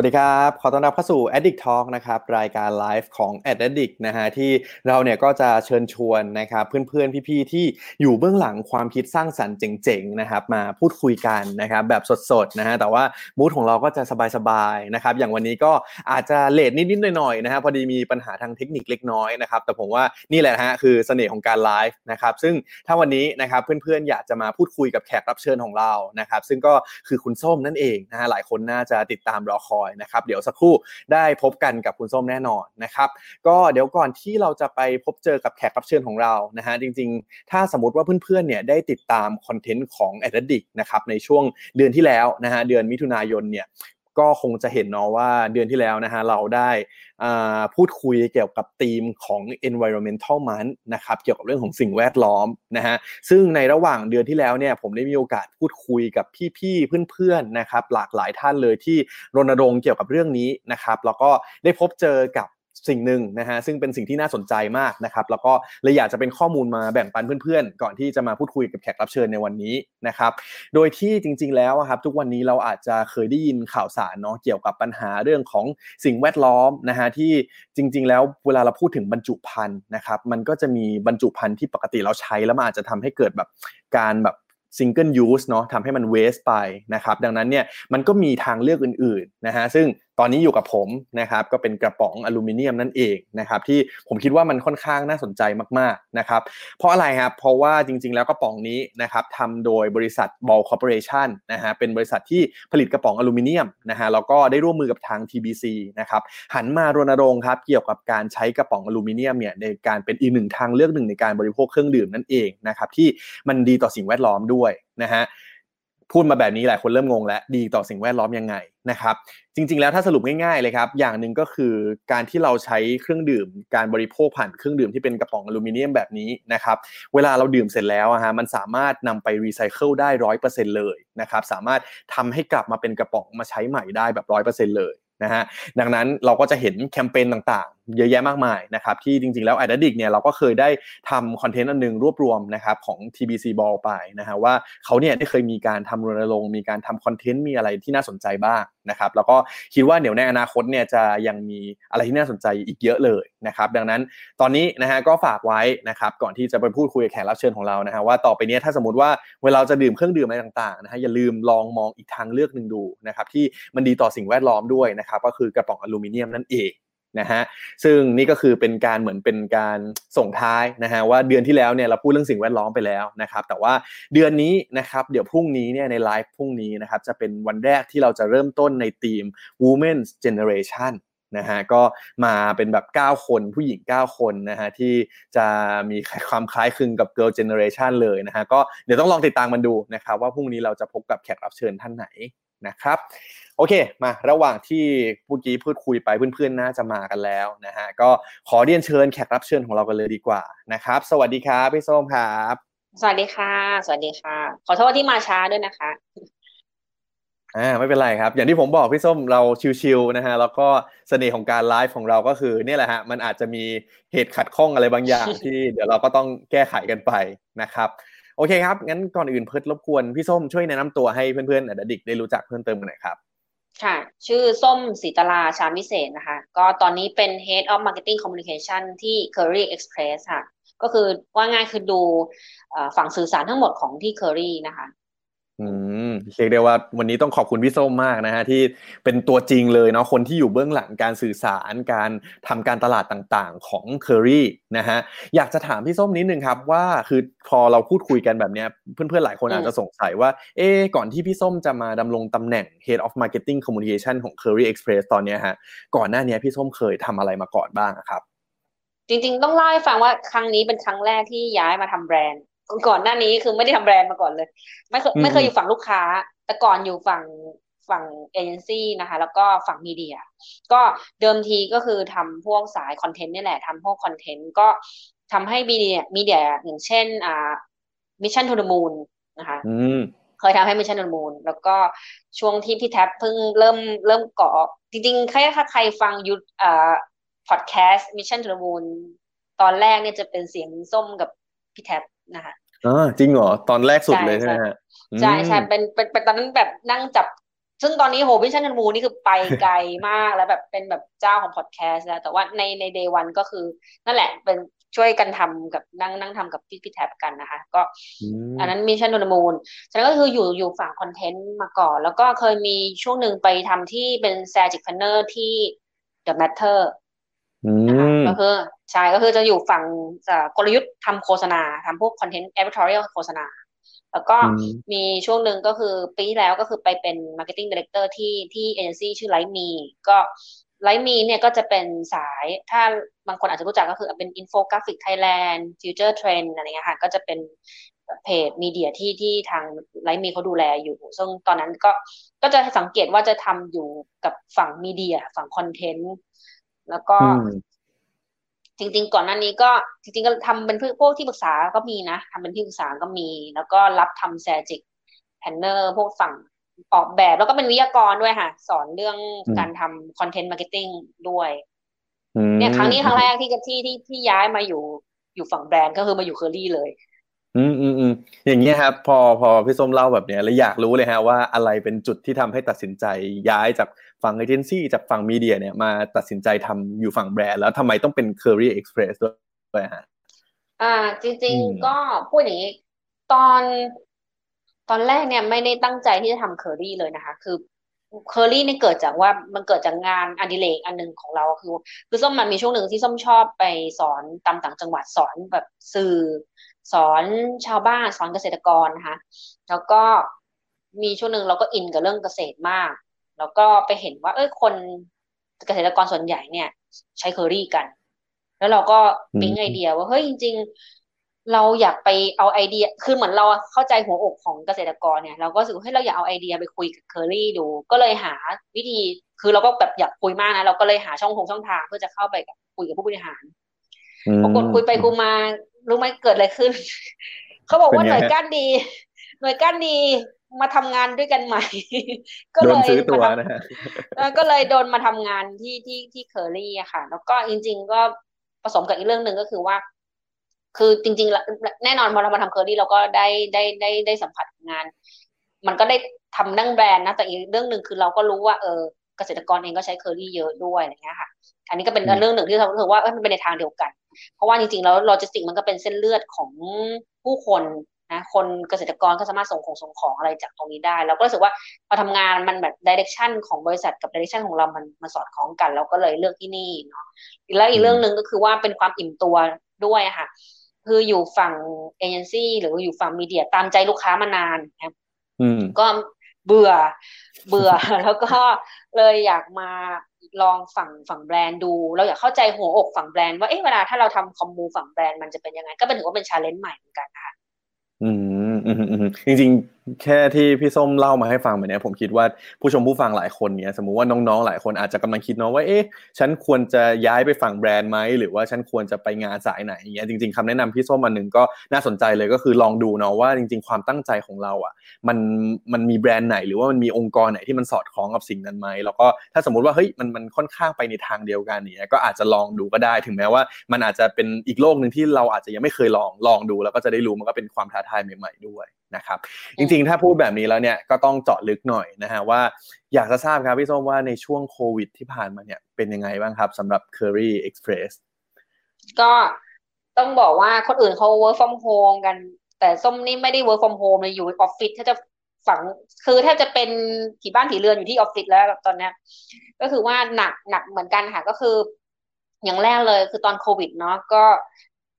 วัสดีครับ ขอต้อนรับเข้าสู่ Addict Talk นะครับ รายการไลฟ์ของ Addict นะฮะที่เราเนี่ยก็จะเชิญชวนนะครับเพื่อนๆ พี่ๆ ที่อยู่เบื้องหลังความคิดสร้างสรรค์เจ๋งๆ นะครับมาพูดคุยกันนะครับแบบสดๆ นะฮะแต่ว่ามูดของเราก็จะสบายๆ นะครับอย่างวันนี้ก็อาจจะเลทนิดๆ หน่อยๆ นะฮะพอดีมีปัญหาทางเทคนิคเล็กน้อยนะครับแต่ผมว่านี่แหละฮะคือเสน่ห์ของการไลฟ์นะครับซึ่งถ้าวันนี้นะครับเพื่อนๆ อยากจะมาพูดคุยกับแขกรับเชิญของเรานะครับซึ่งก็คือคุณส้มนั่นเองนะฮะหลายคนน่าจะติดตามรอคอยนะครับ เดี๋ยวสักครู่ได้พบกันกับคุณส้มแน่นอนนะครับ ก็เดี๋ยวก่อนที่เราจะไปพบเจอกับแขกรับเชิญของเรานะฮะจริง ๆ ถ้าสมมติว่าเพื่อนๆเนี่ยได้ติดตามคอนเทนต์ของแอดดิกนะครับในช่วงเดือนที่แล้วนะฮะเดือนมิถุนายนเนี่ย ก็คงจะเห็นเนาะว่าเดือนที่แล้วนะฮะเราได้พูดคุยเกี่ยวกับธีมของ environmental month นะครับเกี่ยวกับเรื่องของสิ่งแวดล้อมนะฮะซึ่งในระหว่างเดือนที่แล้วเนี่ยผมได้มีโอกาสพูดคุยกับพี่ๆเพื่อนๆนะครับหลากหลายท่านเลยที่รณรงค์เกี่ยวกับเรื่องนี้นะครับแล้วก็ได้พบเจอกับ สิ่งหนึ่งนะฮะซึ่งเป็นสิ่งที่น่าสนใจมากนะครับแล้วก็เลยอยากจะเป็นข้อมูลมาแบ่งปันเพื่อนๆ ก่อนที่จะมาพูดคุยกับแขกรับเชิญในวันนี้นะครับโดยที่จริงๆแล้วครับทุกวันนี้เราอาจจะเคยได้ยินข่าวสารเนาะเกี่ยวกับปัญหาเรื่องของสิ่งแวดล้อมนะฮะที่จริง ๆ แล้วเวลาเราพูดถึงบรรจุภัณฑ์นะครับมันก็จะมีบรรจุภัณฑ์ที่ปกติเราใช้แล้วมันอาจจะทำให้เกิดแบบการแบบ single use เนาะทำให้มัน waste ไปนะครับดังนั้นเนี่ยมันก็มีทางเลือกอื่นๆนะฮะซึ่ง ตอนนี้อยู่กับผมนะครับก็เป็นกระป๋องอลูมิเนียมนั่นเองนะครับที่ผมคิดว่ามันค่อนข้างน่าสนใจมากๆนะครับเพราะอะไรครับเพราะว่าจริงๆ แล้วกระป๋องนี้นะครับทำโดยบริษัทบอลคอร์ปอเรชันนะฮะเป็นบริษัทที่ผลิตกระป๋องอลูมิเนียมนะฮะแล้วก็ได้ร่วมมือกับทาง TBC นะครับหันมารณรงค์ครับเกี่ยวกับการใช้กระป๋องอลูมิเนียมเนี่ยในการเป็นอีกหนึ่งทางเลือกหนึ่งในการบริโภคเครื่องดื่มนั่นเองนะครับที่มันดีต่อสิ่งแวดล้อมด้วยนะฮะ พูดมาแบบนี้หลายคนเริ่มงงแล้วดีต่อสิ่งแวดล้อมยังไงนะครับ จริง ๆ แล้วถ้าสรุปง่ายๆเลยครับ อย่างหนึ่งก็คือการที่เราใช้เครื่องดื่ม การบริโภคผ่านเครื่องดื่มที่เป็นกระป๋องอลูมิเนียมแบบนี้นะครับ เวลาเราดื่มเสร็จแล้วอะฮะมันสามารถนำไปรีไซเคิลได้ร้อยเปอร์เซ็นต์เลยนะครับ สามารถทำให้กลับมาเป็นกระป๋องมาใช้ใหม่ได้แบบร้อยเปอร์เซ็นต์เลยนะฮะดังนั้นเราก็จะเห็นแคมเปญต่าง เยอะแยะมากมายนะครับที่จริงๆแล้วไอเดดิกเนี่ยเราก็เคยได้ทำคอนเทนต์อันนึงรวบรวมนะครับของ TBC Ball ไปนะฮะว่าเขาเนี่ยได้เคยมีการทำรณรงค์มีการทำคอนเทนต์มีอะไรที่น่าสนใจบ้างนะครับแล้วก็คิดว่าเดี๋ยวในอนาคตเนี่ยจะยังมีอะไรที่น่าสนใจอีกเยอะเลยนะครับดังนั้นตอนนี้นะฮะก็ฝากไว้นะครับก่อนที่จะไปพูดคุยกับแขกรับเชิญของเรานะฮะว่าต่อไปนี้ถ้าสมมติว่าเวลาจะดื่มเครื่องดื่มอะไรต่างๆนะฮะอย่าลืมลองมองอีกทางเลือกหนึ่งดูนะครับที่มันดีต่อสิ่งแวดล้อมด้วยนะครับก็คือกระป๋องอลูมิเนียมนั่นเอง นะฮะซึ่งนี่ก็คือเป็นการเหมือนเป็นการส่งท้ายนะฮะว่าเดือนที่แล้วเนี่ยเราพูดเรื่องสิ่งแวดล้อมไปแล้วนะครับแต่ว่าเดือนนี้นะครับเดี๋ยวพรุ่งนี้เนี่ยในไลฟ์พรุ่งนี้นะครับจะเป็นวันแรกที่เราจะเริ่มต้นในทีม Women's Generation นะฮะก็มาเป็นแบบ 9 คนผู้หญิง 9 คนนะฮะที่จะมีความคล้ายคลึงกับ Girl Generation เลยนะฮะก็เดี๋ยวต้องลองติดตามมันดูนะครับว่าพรุ่งนี้เราจะพบกับแขกรับเชิญท่านไหนนะครับ โอเคมาระหว่างที่เมื่อกี้พูดคุยไปเพื่อนๆน่าจะมากันแล้วนะฮะก็ขอเรียนเชิญแขกรับเชิญของเรากันเลยดีกว่านะครับ สวัสดีครับพี่ส้มครับ สวัสดีค่ะ สวัสดีค่ะ ขอโทษที่มาช้าด้วยนะคะอ่าไม่เป็นไรครับ อย่างที่ผมบอกพี่ส้มเราชิวๆนะฮะแล้วก็เสน่ห์ของการไลฟ์ของเราก็คือเนี่ยแหละฮะมันอาจจะมีเหตุขัดข้องอะไรบางอย่างที่ เดี๋ยวเราก็ต้องแก้ไขกันไปนะครับโอเคครับงั้นก่อนอื่นเพิร์ดรบกวนพี่ส้มช่วยแนะนำตัวให้เพื่อนๆอดิกได้รู้จักเพิ่มเติมหน่อยครับ ค่ะ ชื่อส้มสีตลาชามวิเศษนะคะ ก็ตอนนี้เป็น Head of Marketing Communication ที่ Curry Express ค่ะ ก็คือว่าง่ายคือดูฝั่งสื่อสารทั้งหมดของที่ Curry นะคะ อืมเรียกได้ว่าวันนี้ต้องขอบคุณพี่ส้มมากนะฮะที่เป็นตัวจริงเลยเนาะคนที่อยู่เบื้องหลังการสื่อสารการทำการตลาดต่างๆ ของเคอรี่นะฮะอยากจะถามพี่ส้มนิดนึงครับว่าคือพอเราพูดคุยกันแบบนี้เพื่อนๆหลายคนอาจจะสงสัยว่าเอ๊ก่อนที่พี่ส้มจะมาดำรงตำแหน่ง Head of Marketing Communication ของ Curry Express ตอนนี้ฮะก่อนหน้านี้พี่ส้มเคยทำอะไรมาก่อนบ้างครับ จริง ๆ ต้องเล่าให้ฟังว่าครั้งนี้เป็นครั้งแรกที่ย้ายมาทำแบรนด์ ก่อนหน้านี้คือไม่ได้ทำแบรนด์มาก่อนเลย ไม่เคยไม่เคยอยู่ฝั่งลูกค้า แต่ก่อนอยู่ฝั่งฝั่งเอเจนซี่นะคะ แล้วก็ฝั่ง media ก็เดิมทีก็คือทำพวกสายคอนเทนต์นี่แหละทำพวกคอนเทนต์ก็ทำให้ media media อย่างเช่นอ่า Mission To The Moon นะคะเคยทำให้ Mission Moon แล้วก็ช่วงที่พี่แท็บเพิ่งเริ่มเริ่มก่อจริงๆใครถ้าใครฟังยูอ่าพอดแคสต์ Mission to the Moon ตอนแรกเนี่ยจะเป็นเสียงส้มกับพี่แท็บ นะคะอ๋อจริงเหรอ ตอนแรกสุดเลยใช่ไหมฮะใช่ใช่เป็นเป็นตอนนั้นแบบนั่งจับ ซึ่งตอนนี้โห Mission to the Moon นี่คือไปไกลมากแล้วแบบเป็นแบบเจ้าของพอดแคสต์แล้วแต่ว่าในใน day one ก็คือ นั่นแหละเป็นช่วยกันทำกับนั่งนั่งทำกับพี่พี่แท็บกันนะคะ ก็อันนั้น Mission to the Moon ฉะนั้นก็คืออยู่อยู่ฝั่งคอนเทนต์มาก่อน แล้วก็เคยมีช่วงหนึ่งไปทำที่เป็น strategic planner ที่ The Matter ก็คือ ใช่ก็คือจะอยู่ฝั่งกลยุทธ์ทำโฆษณาทำพวกคอนเทนต์ editorial โฆษณา แล้วก็มีช่วงหนึ่งก็คือปีที่แล้วก็คือไปเป็น marketing director ที่ที่เอเจนซี่ชื่อ Like Me ก็ Like Me เนี่ยก็จะเป็นสายถ้าบางคนอาจจะรู้จักก็คือเป็นอินโฟกราฟิกไทยแลนด์ฟิวเจอร์เทรนอะไรเงี้ยค่ะก็จะเป็นเพจมีเดียที่ที่ทาง Like Me เขาดูแลอยู่ ซึ่งตอนนั้นก็ก็จะสังเกตว่าจะทำอยู่กับฝั่งมีเดียฝั่งคอนเทนต์แล้วก็ จริง ๆ ก่อนหน้านี้ก็จริง ๆ ก็ทำเป็นพวกที่ปรึกษาก็มีนะทำเป็นที่ปรึกษาก็มี แล้วก็รับทำ strategic planner พวกฝั่งออกแบบแล้วก็เป็นวิทยากรด้วยค่ะ สอนเรื่องการทำ content marketingด้วยเนี่ยครั้งนี้ครั้งแรกที่ที่ที่ที่ย้ายมาอยู่อยู่ฝั่งแบรนด์ก็คือมาอยู่เคอรี่เลย อืมอืมอืมอย่างเงี้ยครับ พอพอพี่ส้มเล่าแบบเนี้ยแล้วอยากรู้เลยฮะว่าอะไรเป็นจุดที่ทำให้ตัดสินใจย้ายจาก ฝั่งเอเจนซี่จากฝั่งมีเดียเนี่ยมาตัดสินใจทำอยู่ฝั่งแบรนด์แล้วทำไมต้องเป็น Curry Express ด้วยฮะอ่า จริง ๆ ก็พูดอย่างนี้ ตอนตอนแรกเนี่ยไม่ได้ตั้งใจที่จะทำเคอรี่เลยนะคะ คือเคอรี่นี่เกิดจากว่ามันเกิดจากงานอดิเรกอันหนึ่งของเราคือ คือส้มมันมีช่วงหนึ่งที่ส้มชอบไปสอนตามต่างจังหวัดสอนแบบสื่อ สอนชาวบ้านสอนเกษตรกรนะคะแล้วก็มีช่วงหนึ่งเราก็อินกับเรื่องเกษตรมาก แล้วก็ไปเห็นว่า เอ้ยคนเกษตรกรส่วนใหญ่เนี่ย ใช้เคอรี่กัน แล้วเราก็ปิ๊งไอเดียว่าเฮ้ยจริง ๆ เราอยากไปเอาไอเดีย คือเหมือนเราเข้าใจหัวอกของเกษตรกรเนี่ย เราก็รู้สึกให้เราอยากเอาไอเดียไปคุยกับเคอรี่ดู ก็เลยหาวิธี คือเราก็แบบอยากคุยมากนะเราก็เลยหาช่องทงช่องทางเพื่อจะเข้าไปกับคุยกับผู้บริหารปรากฏคุยไปคุยมารู้ไหมเกิดอะไรขึ้น เขาบอกว่าหน่วยก้านดี หน่วยก้านดี มาทำงานด้วยกันใหม่ ก็เลยซื้อตัวนะฮะก็เลยโดนมาทำงานที่ที่ที่เคอรี่อะค่ะ แล้วก็จริง ๆ ก็ผสมกับอีกเรื่องหนึ่งก็คือว่า คือจริงๆ แน่นอนพอเรามาทำเคอรี่เราก็ได้ได้ได้ได้สัมผัสงาน มันก็ได้ทำฝั่งแบรนด์นะแต่อีกเรื่องหนึ่งคือเราก็รู้ว่าเออเกษตรกรเองก็ใช้เคอรี่เยอะด้วยอะไรเงี้ยค่ะ อันนี้ก็เป็นเรื่องหนึ่งที่เรารู้สึกว่ามันเป็นในทางเดียวกัน เพราะว่าจริงๆแล้วโลจิสติกมันก็เป็นเส้นเลือดของผู้คน นะคนเกษตรกรก็สามารถส่งของส่งของอะไรจากตรงนี้ได้ เราก็รู้สึกว่าพอทำงานมันแบบ direction ของบริษัทกับ direction ของเรามันมันสอดคล้องกัน เราก็เลยเลือกที่นี่เนาะแล้วอีกเรื่องหนึ่งก็คือว่าเป็นความอิ่มตัวด้วยค่ะ คืออยู่ฝั่งเอเจนซี่หรืออยู่ฝั่งมีเดียตามใจลูกค้ามานานครับก็เบื่อเบื่อแล้วก็เลยอยากมาลองฝั่งฝั่งแบรนด์ดู เราอยากเข้าใจหัวอกฝั่งแบรนด์ว่าเอ๊ะเวลาถ้าเราทำคอมมูฝั่งแบรนด์มันจะเป็นยังไง ก็เป็นถือว่าเป็น challenge ใหม่เหมือนกันค่ะ อืมอืมอืมจริงๆ แค่ที่พี่ส้มเล่ามาให้ฟังแบบนี้ผมคิดว่าผู้ชมผู้ฟังหลายคนเนี่ยสมมุติว่าน้องๆหลายคนอาจจะกำลังคิดเนาะว่าเอ๊ะฉันควรจะย้ายไปฝั่งแบรนด์ไหมหรือว่าฉันควรจะไปงานสายไหนอย่างเงี้ยจริงๆคำแนะนำพี่ส้มมาหนึ่งก็น่าสนใจเลยก็คือลองดูเนาะว่าจริง ๆ ความตั้งใจของเราอะมันมันมีแบรนด์ไหน หรือว่ามันมีองค์กรไหนที่มันสอดคล้องกับสิ่งนั้นไหมแล้วก็ถ้าสมมุติว่าเฮ้ยมันมันค่อนข้างไปในทางเดียวกันเนี่ยก็อาจจะลองดูก็ได้ถึงแม้ว่า มันอาจจะเป็นอีกโลกหนึ่งที่เราอาจจะยังไม่เคยลองลองดู แล้วก็จะได้รู้มันก็เป็นความท้าทายใหม่ ๆด้วย นะครับจริงๆ ถ้าพูดแบบนี้แล้วเนี่ยก็ต้องเจาะลึกหน่อยนะฮะว่าอยากจะทราบครับพี่ส้มว่าในช่วงโควิดที่ผ่านมาเนี่ยเป็นยังไงบ้างครับสำหรับ Curry Express ก็ต้องบอกว่าคนอื่นเขา work from home กัน แต่ส้มนี่ไม่ได้ work from home เลยอยู่ออฟฟิศถ้าจะฝังคือถ้าจะเป็นผีบ้านผีเรือนอยู่ที่ออฟฟิศแล้วแบบตอนเนี้ยก็คือว่าหนักหนักเหมือนกันค่ะก็คือ อย่างแรกเลยคือตอนโควิดเนาะก็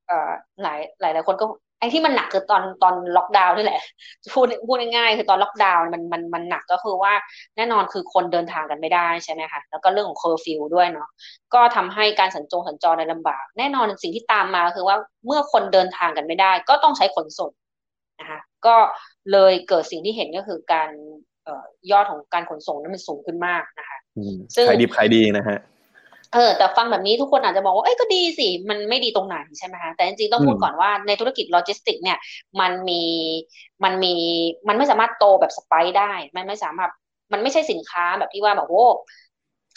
เอ่อหลายหลายหลายคนก็ ไอ้ที่มันหนักคือตอนตอนล็อกดาวน์นี่แหละพูดพูดง่ายๆคือตอนล็อกดาวน์มันมันมันหนักก็คือว่าแน่นอนคือคนเดินทางกันไม่ได้ใช่ไหมคะแล้วก็เรื่องของเคอร์ฟิวด้วยเนาะก็ทำให้การสัญจรสัญจรในลำบาก แน่นอนสิ่งที่ตามมาคือว่าเมื่อคนเดินทางกันไม่ได้ ก็ต้องใช้ขนส่งนะคะก็เลยเกิดสิ่งที่เห็นก็คือการยอดของการขนส่งนั้นมันสูงขึ้นมากนะคะซึ่งขายดีขายดีนะฮะ เออแต่ฟังแบบนี้ทุกคนอาจจะมองว่าเอ้ยก็ดีสิ มันไม่ดีตรงไหนใช่ไหมคะแต่จริงๆต้องพูดก่อนว่าในธุรกิจโลจิสติกเนี่ยมันมีมันมีมันไม่สามารถโตแบบ spike ได้ มันไม่สามารถมันไม่ใช่สินค้าแบบที่ว่าแบบโอ้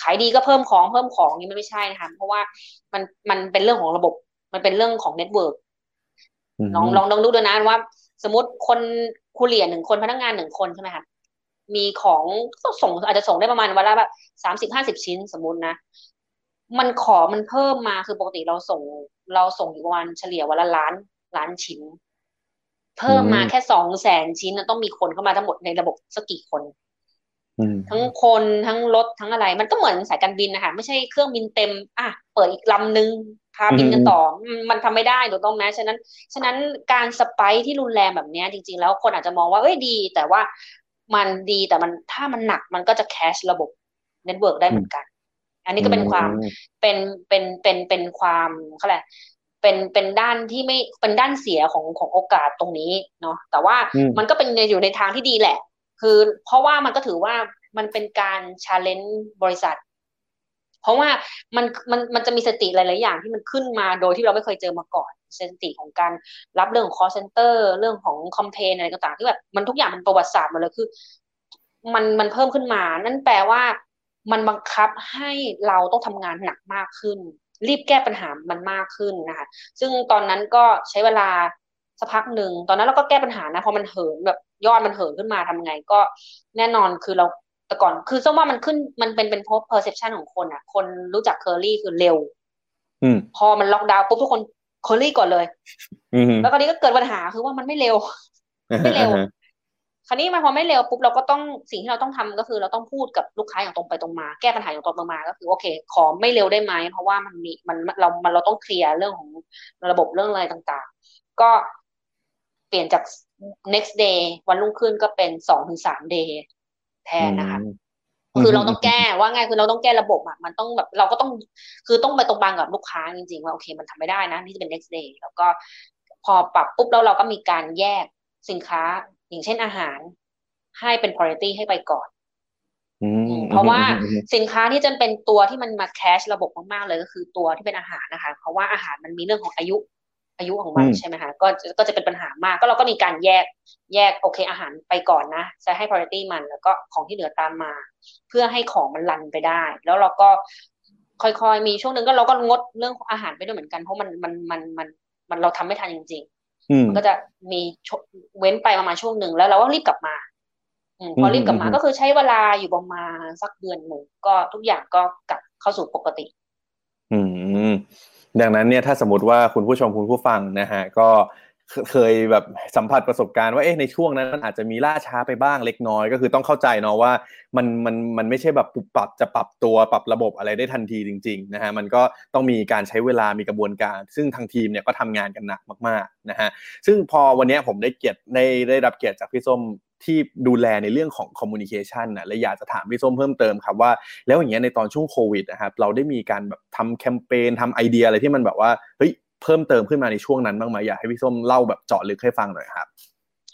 ขายดีก็เพิ่มของเพิ่มของนี่มันไม่ใช่นะคะเพราะว่ามันมันเป็นเรื่องของระบบ มันเป็นเรื่องของเน็ตเวิร์กลองลองลองดูด้วยนะว่า สมมติคน courier หนึ่งคนพนักงานหนึ่งคนใช่ไหมคะมีของก็ส่งอาจจะส่งได้ประมาณวันละแบบสามสิบห้าสิบชิ้นสมมตินะ มันขอมันเพิ่มมาคือปกติเราส่ง เราส่งอยู่ประมาณเฉลี่ยวันละล้านล้านชิ้น เพิ่มมาแค่สองแสนชิ้นต้องมีคนเข้ามาทั้งหมดในระบบสักกี่คนทั้งคนทั้งรถทั้งอะไร มันก็เหมือนสายการบินนะคะไม่ใช่เครื่องบินเต็ม อะเปิดอีกลำนึงพาบินกันต่อมันทำไม่ได้ถูกต้องไหมฉะนั้น ฉะนั้นการ spike ที่รุนแรงแบบนี้จริง ๆ แล้วคนอาจจะมองว่าเอ้ยดี แต่ว่ามันดีแต่มันถ้ามันหนักมันก็จะ crash ระบบเน็ตเวิร์กได้เหมือนกัน อันนี้ก็เป็นความเป็นเป็นเป็นเป็นความเขาแหละเป็นเป็นด้านที่ไม่เป็นด้านเสียของของโอกาสตรงนี้เนาะแต่ว่ามันก็เป็นอยู่ในทางที่ดีแหละ คือเพราะว่ามันก็ถือว่ามันเป็นการ challenge บริษัท เพราะว่ามันมันมันจะมีสถิติหลาย ๆ อย่างที่มันขึ้นมาโดยที่เราไม่เคยเจอมาก่อนสติของการรับเรื่องของ call center เรื่องของคอมเพนอะไรต่าง ๆ ที่แบบมันทุกอย่างมันประวัติศาสตร์หมดเลยคือ มันมันเพิ่มขึ้นมา นั่นแปลว่า มันบังคับให้เราต้องทำงานหนักมากขึ้น รีบแก้ปัญหามันมากขึ้นนะคะซึ่งตอนนั้นก็ใช้เวลาสักพักหนึ่งตอนนั้นเราก็แก้ปัญหานะพอมันเหินแบบยอดมันเหินขึ้นมาทำไงก็แน่นอนคือเราแต่ก่อน คือส้มว่ามันขึ้นมันเป็นเป็นเพราะ perception ของคนอะคนรู้จักเคอรี่คือเร็วอืมพอมันล็อกดาวน์ปุ๊บทุกคนเคอรี่ก่อนเลยอืแล้วก็นี้ก็เกิดปัญหาคือว่ามันไม่เร็ว ไม่เร็วค ราวนี้มันพอไม่เร็วปุ๊บเราก็ต้องสิ่งที่เราต้องทำก็คือ เราต้องพูดกับลูกค้าอย่างตรงไปตรงมา แก้ปัญหาอย่างตรงไปตรงมา ก็คือโอเค ขอไม่เร็วได้ไหมเพราะว่ามันมีมันเรามันเราต้องเคลียร์เรื่องของระบบเรื่องอะไรต่างๆ ก็เปลี่ยนจาก next day วันรุ่งขึ้นก็เป็นสองถึงสาม day แทนนะคะคือเราต้องแก้ว่าไงคือเราต้องแก้ระบบอะมันต้องแบบเราก็ต้องคือต้องไปตรงบางกับลูกค้าจริงๆว่าโอเคมันทำไม่ได้นะนี่จะเป็น next day แล้วก็พอปรับปุ๊บแล้วเราก็มีการแยกสินค้า อย่างเช่นอาหารให้เป็น priority ให้ไปก่อนเพราะว่าสินค้าที่จะเป็นตัวที่มันมาแคชระบบมากๆเลยก็คือตัวที่เป็นอาหารนะคะ เพราะว่าอาหารมันมีเรื่องของอายุอายุของมันใช่ไหมคะก็ก็จะเป็นปัญหามาก ก็เราก็มีการแยกแยกโอเคอาหารไปก่อนนะจะให้ priority มันแล้วก็ของที่เหลือตามมา เพื่อให้ของมันรันไปได้ แล้วเราก็ค่อยๆมีช่วงหนึ่งก็เราก็งดเรื่องของอาหารไปด้วยเหมือนกันเพราะมันมันมันมันมันเราทำไม่ทันจริง มันก็จะมีเว้นไปประมาณช่วงหนึ่งแล้วเราก็รีบกลับมาพอรีบกลับมาก็คือใช้เวลาอยู่ประมาณสักเดือนหนึ่งก็ทุกอย่างก็กลับเข้าสู่ปกติ อืมดังนั้นเนี่ยถ้าสมมติว่าคุณผู้ชมคุณผู้ฟังนะฮะก็ เคยแบบสัมผัสประสบการณ์ว่าเอ๊ะในช่วงนั้นมันอาจจะมีล่าช้าไปบ้างเล็กน้อย ก็คือต้องเข้าใจเนาะว่ามันมันมันไม่ใช่แบบปรับปรับจะปรับตัวปรับระบบอะไรได้ทันทีจริงๆนะฮะมันก็ต้องมีการใช้เวลามีกระบวนการ ซึ่งทางทีมเนี่ยก็ทำงานกันหนักมากๆนะฮะซึ่งพอวันนี้ผมได้เกียรติได้ได้รับเกียรติจากพี่ส้มที่ดูแลในเรื่องของคอมมูนิเคชันนะและอยากจะถามพี่ส้มเพิ่มเติมครับว่า แล้วอย่างเงี้ยในตอนช่วงโควิดนะครับเราได้มีการแบบทำแคมเปญทำไอเดียอะไรที่มันแบบว่าเฮ้ย เพิ่มเติมขึ้นมาในช่วงนั้นบ้างไหมอยากให้พี่ส้มเล่าแบบเจาะลึกให้ฟังหน่อยครับ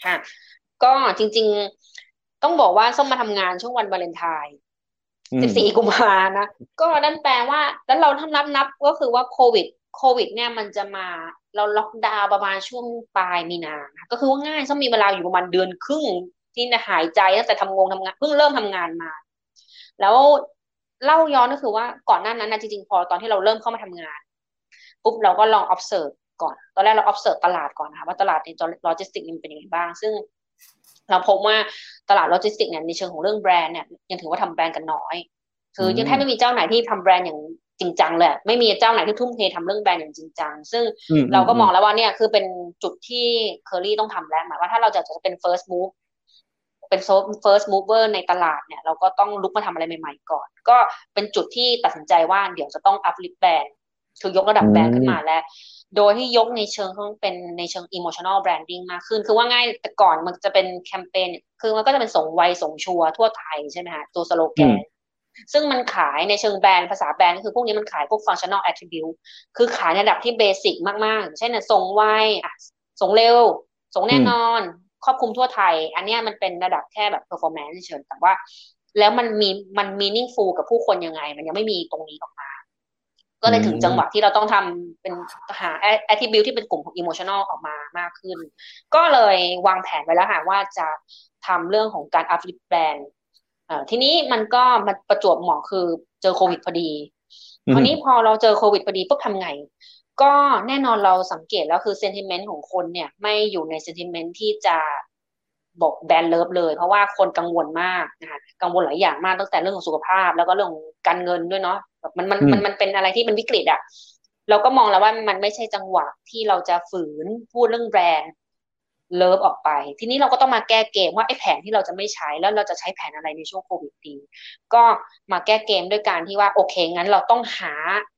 ค่ะก็จริง ๆต้องบอกว่าส้มมาทำงานช่วงวันวาเลนไทน์สิบสี่กุมภานะ ก็นั่นแปลว่าแล้วเราทำนับนับก็คือว่าโควิดโควิดเนี่ยมันจะมาเราล็อกดาวน์ประมาณช่วงปลายมีนาก็คือว่าง่ายส้มมีเวลาอยู่ประมาณเดือนครึ่งที่หายใจตั้งแต่ทำงงทำงานเพิ่งเริ่มทำงานมา แล้วเล่าย้อนก็คือว่าก่อนหน้านั้นนะจริงๆพอตอนที่เราเริ่มเข้ามาทำงาน ปุ๊บเราก็ลอง observe ก่อน ตอนแรกเรา observe ตลาดก่อนนะคะว่าตลาดในโลจิสติกมันเป็นยังไงบ้าง ซึ่งเราพบว่าตลาดโลจิสติกเนี่ยในเชิงของเรื่องแบรนด์เนี่ยยังถือว่าทำแบรนด์กันน้อย คือยังแทบไม่มีเจ้าไหนที่ทำแบรนด์อย่างจริงจังเลยไม่มีเจ้าไหนที่ทุ่มเททำเรื่องแบรนด์อย่างจริงจัง ซึ่งเราก็มองแล้วว่าเนี่ยคือเป็นจุดที่เคอรี่ต้องทำแล้วหมายว่าถ้าเราจะจะเป็น first move เป็น first mover ในตลาดเนี่ย เราก็ต้องลุกมาทำอะไรใหม่ ๆ ก่อน ก็เป็นจุดที่ตัดสินใจว่าเดี๋ยวจะต้อง uplift แบรนด์ คือยกระดับแบรนด์ขึ้นมาแล้ว โดยที่ยกในเชิงเป็นในเชิง emotional branding มากขึ้น คือว่าง่ายแต่ก่อนมันจะเป็นแคมเปญคือมันก็จะเป็นส่งไวส่งชัวทั่วไทยใช่ไหมฮะตัวสโลแกนซึ่งมันขายในเชิงแบรนด์ภาษาแบรนด์คือพวกนี้มันขายพวก functional attribute คือขายในระดับที่เบสิกมากๆ เช่นส่งไวอะส่งเร็ว ส่งแน่นอน ครอบคลุมทั่วไทย อันนี้มันเป็นระดับแค่แบบ performance เฉยแต่ว่า แล้วมันมีมัน meaningful กับผู้คนยังไง มันยังไม่มีตรงนี้ออกมา ก็เลยถึงจังหวะที่เราต้องทำเป็นหา attribute ที่เป็นกลุ่มของ emotional ออกมามากขึ้น ก็เลยวางแผนไว้แล้วค่ะว่าจะทำเรื่องของการ uplift brand ทีนี้มันก็มันประจวบเหมาะคือเจอโควิดพอดีคราวนี้พอเราเจอโควิดพอดีปุ๊บทำไง ก็แน่นอนเราสังเกตแล้วคือ sentiment ของคนเนี่ยไม่อยู่ใน sentiment ที่จะ บอก brand love เลย เพราะว่าคนกังวลมากนะคะกังวลหลายอย่างมากตั้งแต่เรื่องของสุขภาพ แล้วก็เรื่องการเงินด้วยเนาะแบบมันมันมันมันเป็นอะไรที่มันวิกฤตอะเราก็มองแล้วว่ามันไม่ใช่จังหวะที่เราจะฝืนพูดเรื่อง brand love ออกไป ทีนี้เราก็ต้องมาแก้เกมว่าไอ้แผนที่เราจะไม่ใช้แล้วเราจะใช้แผนอะไรในช่วงโควิดดีก็มาแก้เกมด้วยการที่ว่าโอเคงั้นเราต้องหา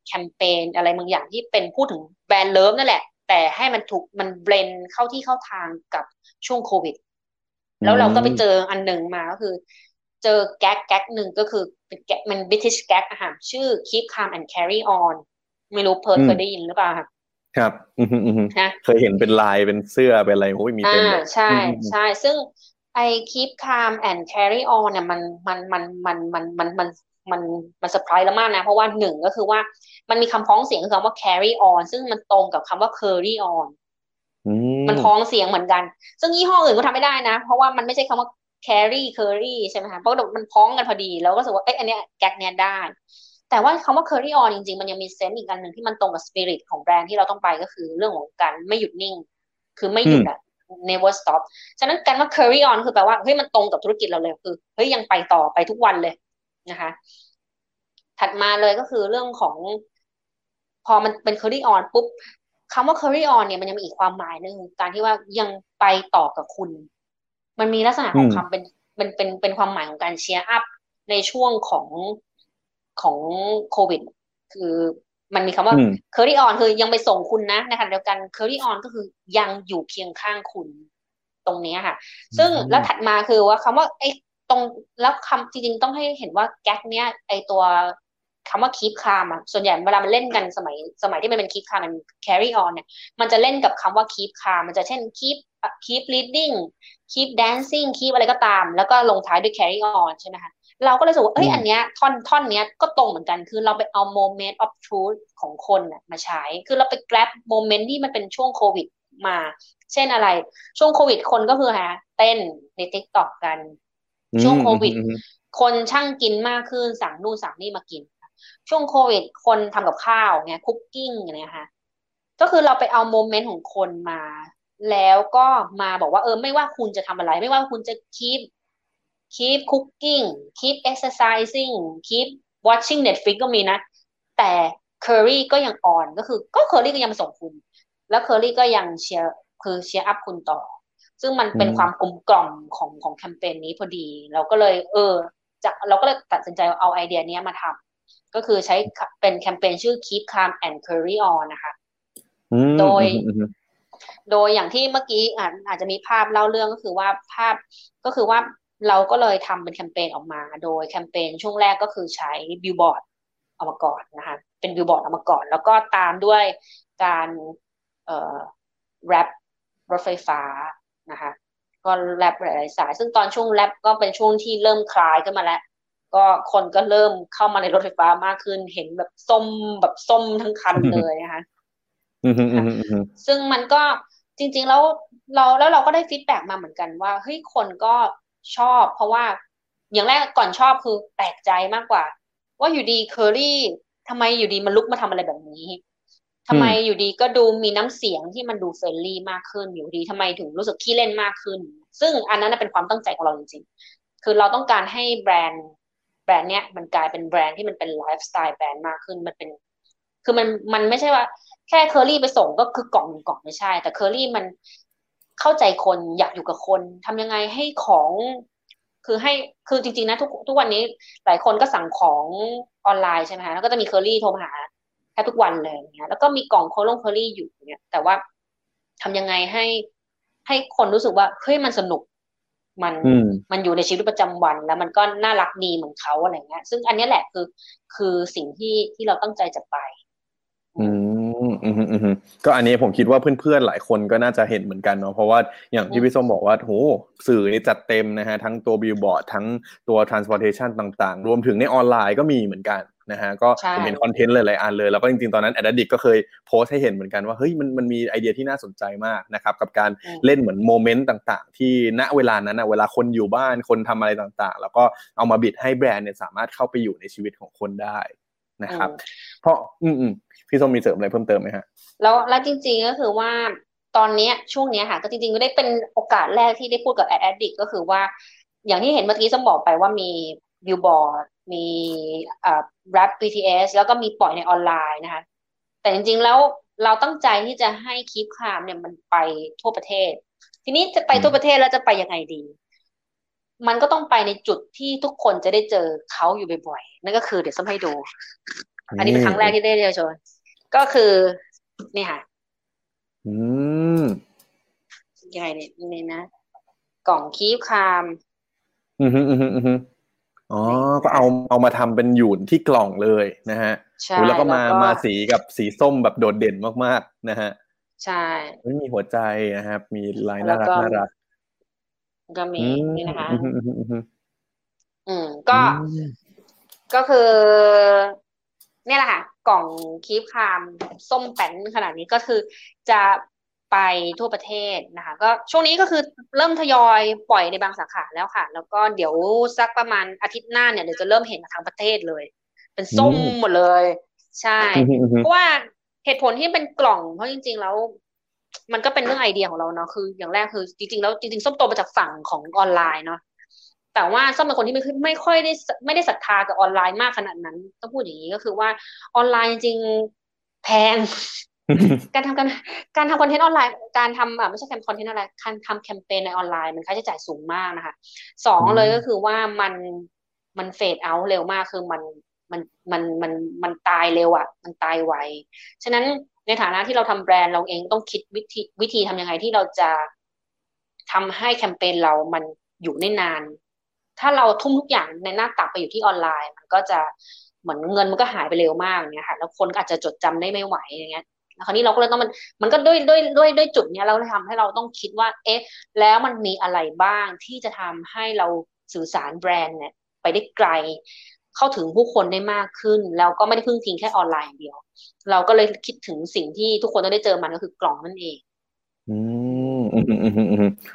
แคมเปญอะไรบางอย่างที่เป็นพูดถึง brand love นั่นแหละ แต่ให้มันถูกมัน blend เข้าที่เข้าทางกับช่วงโควิด แล้วเราก็ไปเจออันหนึ่งมาก็คือ เจอแก๊กแก๊กหนึ่งก็คือเป็นแก๊กมัน British gag อะค่ะชื่อ keep calm and carry on ไม่รู้เพิร์ดเคยได้ยินหรือเปล่าครับครับเคยเห็นเป็นลายเป็นเสื้อเป็นอะไรโอ้ยมีเต็มเลยใช่ใช่ซึ่งไอ keep calm and carry on เนี่ยมันมันมันมันมันมันมันมันมันเซอร์ไพรส์แล้วมากนะ เพราะว่าหนึ่งก็คือว่ามันมีคำพ้องเสียงคือคำว่า carry on ซึ่งมันตรงกับคำว่า carry on มันพ้องเสียงเหมือนกัน ซึ่งยี่ห้ออื่นก็ทำไม่ได้นะ เพราะว่ามันไม่ใช่คำว่า carry Kerry ใช่ไหมคะเพราะมันพ้องกันพอดีแล้วก็รู้สึกว่าเอ๊ะอันเนี้ยแก๊กเนี้ยได้ แต่ว่าคำว่า carry on จริง ๆ มันยังมี sense อีกอันหนึ่งที่มันตรงกับ spirit ของแบรนด์ที่เราต้องไปก็คือเรื่องของการไม่หยุดนิ่ง คือไม่หยุดอะ never stop ฉะนั้นการว่า carry on คือแปลว่าเฮ้ยมันตรงกับธุรกิจเราเลยคือเฮ้ยยังไปต่อไปทุกวันเลยนะคะ ถัดมาเลยก็คือเรื่องของ พอมันเป็น carry on ปุ๊บ คำว่า carry on เนี่ยมันยังมีอีกความหมายหนึ่งการที่ว่ายังไปต่อกับคุณ มันมีลักษณะของคำเป็นเป็นเป็นเป็นความหมายของการ cheer up ในช่วงของของโควิด คือมันมีคำว่า carry on คือยังไปส่งคุณนะในขณะเดียวกัน carry on ก็คือยังอยู่เคียงข้างคุณตรงนี้ค่ะ ซึ่งแล้วถัดมาคือว่าคำว่าไอ้ตรงแล้วคำจริงๆต้องให้เห็นว่าแก๊กเนี้ยไอตัว คำว่า keep calm อะส่วนใหญ่เวลามันเล่นกันสมัยสมัยที่มันเป็น keep calm มัน carry on เนี่ยมันจะเล่นกับคำว่า keep calm มันจะเช่น keep keep reading keep dancing keep อะไรก็ตาม แล้วก็ลงท้ายด้วย carry on ใช่ไหมคะเราก็เลยรู้สึกว่าเอ้ยอันเนี้ยท่อนท่อนเนี้ยก็ตรงเหมือนกันคือเราไปเอา moment of truth ของคนน่ะมาใช้ คือเราไป grab moment ที่มันเป็นช่วงโควิดมา เช่นอะไร ช่วงโควิดคนก็คือฮะเต้นใน TikTok กัน ช่วงโควิด คนช่างกินมากขึ้นสั่งนู่นสั่งนี่มากิน ช่วงโควิด คนทำกับข้าวเงี้ยคุกกิ้งเนี่ยค่ะก็คือเราไปเอาโมเมนต์ของคนมา แล้วก็มาบอกว่าเออไม่ว่าคุณจะทำอะไร ไม่ว่าคุณจะ keep keep cooking keep exercising keep watching Netflix ก็มีนะ แต่เคอรี่ก็ยัง on ก็คือ ก็เคอรี่ก็ยังส่งคุณ แล้วเคอรี่ก็ยังเชียร์คือ cheer up คุณต่อ ซึ่งมันเป็นความกลมกล่อมของของแคมเปญนี้พอดี เราก็เลย เออจะเราก็เลยตัดสินใจเอาไอเดียนี้มาทำ ก็คือใช้เป็นแคมเปญชื่อ keep calm and carry on นะคะโดย โดยอย่างที่เมื่อกี้อาจอาจจะมีภาพเล่าเรื่องก็คือว่าภาพก็คือว่าเราก็เลยทำเป็นแคมเปญออกมา โดยแคมเปญช่วงแรกก็คือใช้บิลบอร์ดออกมาก่อนนะคะเป็นบิลบอร์ดออกมาก่อน แล้วก็ตามด้วยการเอ่อ wrap รถไฟฟ้านะคะก็ wrap หลายสาย ซึ่งตอนช่วง wrap ก็เป็นช่วงที่เริ่มคลายขึ้นมาแล้ว ก็คนก็เริ่มเข้ามาในรถไฟฟ้ามากขึ้น เห็นแบบส้มแบบส้มทั้งคันเลยนะคะซึ่งมันก็จริง ๆ แล้วเราแล้วเราก็ได้ feedback มาเหมือนกันว่าเฮ้ยคนก็ชอบ เพราะว่าอย่างแรกก่อนชอบคือแปลกใจมากกว่า ว่าอยู่ดีเคอรี่ทำไมอยู่ดีมันลุกมาทำอะไรแบบนี้ทำไมอยู่ดีก็ดูมีน้ำเสียงที่มันดู friendly มากขึ้นอยู่ดีทำไมถึงรู้สึกขี้เล่นมากขึ้น ซึ่งอันนั้นเป็นความตั้งใจของเราจริงๆ คือเราต้องการให้แบรนด์ แบรนด์เนี้ยมันกลายเป็นแบรนด์ที่มันเป็น lifestyle brand มากขึ้นมันเป็น คือมันมันไม่ใช่ว่า แค่เคอรี่ไปส่งก็คือกล่องกล่องไม่ใช่ แต่เคอรี่มันเข้าใจคนอยากอยู่กับคนทำยังไงให้ของ คือให้คือจริงๆนะทุกทุกวันนี้หลายคนก็สั่งของออนไลน์ใช่ไหมคะแล้วก็จะมีเคอรี่โทรหาแทบทุกวันเลยอย่างเนี้ยแล้วก็มีกล่องของเคอรี่อยู่เนี่ยแต่ว่าทำยังไงให้ให้คนรู้สึกว่าเฮ้ยมันสนุก มันมันอยู่ในชีวิตประจำวันแล้วมันก็น่ารักดีเหมือนเขาอะไรเงี้ย ซึ่งอันนี้แหละคือคือสิ่งที่ที่เราตั้งใจจะไป อืมอืมอืมก็อันนี้ผมคิดว่าเพื่อนๆหลายคนก็น่าจะเห็นเหมือนกันเนาะเพราะว่าอย่างที่พี่ส้มบอกว่าโหสื่อนี่จัดเต็มนะฮะ ทั้งตัวบิลบอร์ดทั้งตัว transportation ต่างๆ รวมถึงในออนไลน์ก็มีเหมือนกัน นะฮะก็ใช่ผมเห็นคอนเทนต์หลายๆอันเลย แล้วก็จริงๆ ตอนนั้น Addict ก็เคยโพสต์ให้เห็นเหมือนกันว่าเฮ้ยมันมันมีไอเดียที่น่าสนใจมากนะครับกับการอืมเล่นเหมือน moment ต่างๆ ที่ณเวลานั้นนะเวลาคนอยู่บ้านคนทำอะไรต่างๆ แล้วก็เอามาบิดให้แบรนด์เนี่ยสามารถเข้าไปอยู่ในชีวิตของคนได้นะครับอืมเพราะอืมอืมพี่ส้มมีเสริมอะไรเพิ่มเติมไหมฮะแล้วแล้วจริงๆก็คือว่าตอนเนี้ยช่วงเนี้ยค่ะก็จริงๆก็ได้เป็นโอกาสแรกที่ได้พูดกับ Addict ก็คือว่า อย่างที่เห็นเมื่อกี้ส้มบอกไปว่ามีบิลบอร์ดมีอ่าแรป BTS แล้วก็มีปล่อยในออนไลน์นะคะ แต่จริงๆแล้วเราตั้งใจที่จะให้ keep calm เนี่ยมันไปทั่วประเทศ ทีนี้จะไปทั่วประเทศแล้วจะไปยังไงดี มันก็ต้องไปในจุดที่ทุกคนจะได้เจอเขาอยู่บ่อยๆ นั่นก็คือเดี๋ยวส้มให้ดู อันนี้เป็นครั้งแรกที่ได้เรียนชนก็คือนี่ค่ะ อืมยังไงเนี่ยนี่นะ กล่องคีบคาม อืมฮึอืมฮึอืมฮึ อ๋อ ก็เอาเอามาทำเป็นหยุ่นที่กล่องเลยนะฮะใช่โอ้แล้วก็มามาสีกับสีส้มแบบโดดเด่นมากๆนะฮะ ใช่ไม่มีหัวใจนะครับ มีลายแล้น่าวรักก็น่ารักก็มีอืมนี่นะคะ อืมฮึอืมฮึอืมฮึอืมก็อืมก็คือ เนี่ยแหละค่ะ กล่องคีบคาม ส้มแป้นขนาดนี้ก็คือจะ ไปทั่วประเทศนะคะ ก็ช่วงนี้ก็คือเริ่มทยอยปล่อยในบางสาขาแล้วค่ะ แล้วก็เดี๋ยวสักประมาณอาทิตย์หน้าเนี่ยเดี๋ยวจะเริ่มเห็นทั้งประเทศเลย เป็นส้มหมดเลย ใช่อืมฮึอืมฮึเพราะว่าเหตุผลที่เป็นกล่องเพราะจริง ๆ แล้ว มันก็เป็นเรื่องไอเดียของเราเนาะคือ อย่างแรกคือจริงๆแล้วจริงๆส้มโตมาจากฝั่งของออนไลน์เนาะแต่ว่าส้มเป็นคนที่ไม่ค่อยไม่ค่อยได้ไม่ได้ศรัทธากับออนไลน์มากขนาดนั้นต้องพูดอย่างนี้ก็คือว่าออนไลน์จริงๆแพง การทำการการทำคอนเทนต์ออนไลน์ การทำอะไม่ใช่แคมคอนเทนต์อะไรการทำแคมเปญในออนไลน์มันค่าใช้จ่ายสูงมากนะคะสองเลยก็คือว่ามันมันเฟดเอาเร็วมากคือมันมันมันมันมันตายเร็วอะ มันตายไวฉะนั้นในฐานะที่เราทำแบรนด์เราเองต้องคิดวิธีวิธีทำยังไงที่เราจะทำให้แคมเปญเรามันอยู่ได้นาน ถ้าเราทุ่มทุกอย่างในหน้าตักไปอยู่ที่ออนไลน์ มันก็จะเหมือนเงินมันก็หายไปเร็วมากอย่างเงี้ยค่ะ แล้วคนก็อาจจะจดจำได้ไม่ไหวอย่างเงี้ย คราวนี้เราก็เลยต้องมันมันก็ด้วยด้วยด้วยด้วยจุดเนี้ยเราเลยทำให้เราต้องคิดว่า เอ๊ะ แล้วมันมีอะไรบ้างที่จะทำให้เราสื่อสารแบรนด์เนี่ยไปได้ไกล เข้าถึงผู้คนได้มากขึ้น แล้วก็ไม่ได้พึ่งพิงแค่ออนไลน์เดียว เราก็เลยคิดถึงสิ่งที่ทุกคนต้องได้เจอมันก็คือกล่องนั่นเอง อืม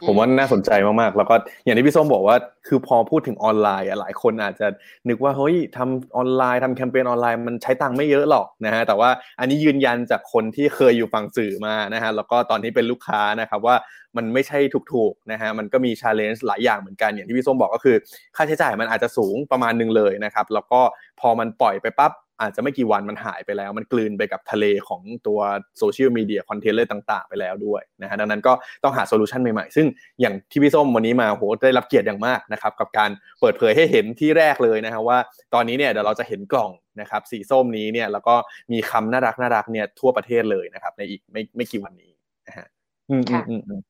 ผมว่าน่าสนใจมากๆ แล้วก็อย่างที่พี่ส้มบอกว่า คือพอพูดถึงออนไลน์อะหลายคนอาจจะนึกว่าเฮ้ยทำออนไลน์ทำแคมเปญออนไลน์มันใช้ตังค์ไม่เยอะหรอกนะฮะแต่ว่าอันนี้ยืนยันจากคนที่เคยอยู่ฝั่งสื่อมานะฮะแล้วก็ตอนที่เป็นลูกค้านะครับว่ามันไม่ใช่ถูกๆนะฮะมันก็มี challenge หลายอย่างเหมือนกันอย่างที่พี่ส้มบอกก็คือ ค่าใช้จ่ายมันอาจจะสูงประมาณหนึ่งเลยนะครับแล้วก็พอมันปล่อยไปปั๊บ อาจจะไม่กี่วันมันหายไปแล้ว มันกลืนไปกับทะเลของตัวโซเชียลมีเดียคอนเทนต์เลยต่าง ๆ ไปแล้วด้วยนะฮะดังนั้นก็ต้องหา solution ใหม่ๆ ซึ่งอย่างที่พี่ส้มวันนี้มาโหได้รับเกียรติอย่างมากนะครับกับการเปิดเผยให้เห็นที่แรกเลยนะครับว่าตอนนี้เนี่ยเดี๋ยวเราจะเห็นกล่องนะครับสีส้มนี้เนี่ยแล้วก็มีคำน่ารักน่ารักเนี่ยทั่วประเทศเลยนะครับในอีกไม่ไม่กี่วันนี้นะฮะอืมอืมอืม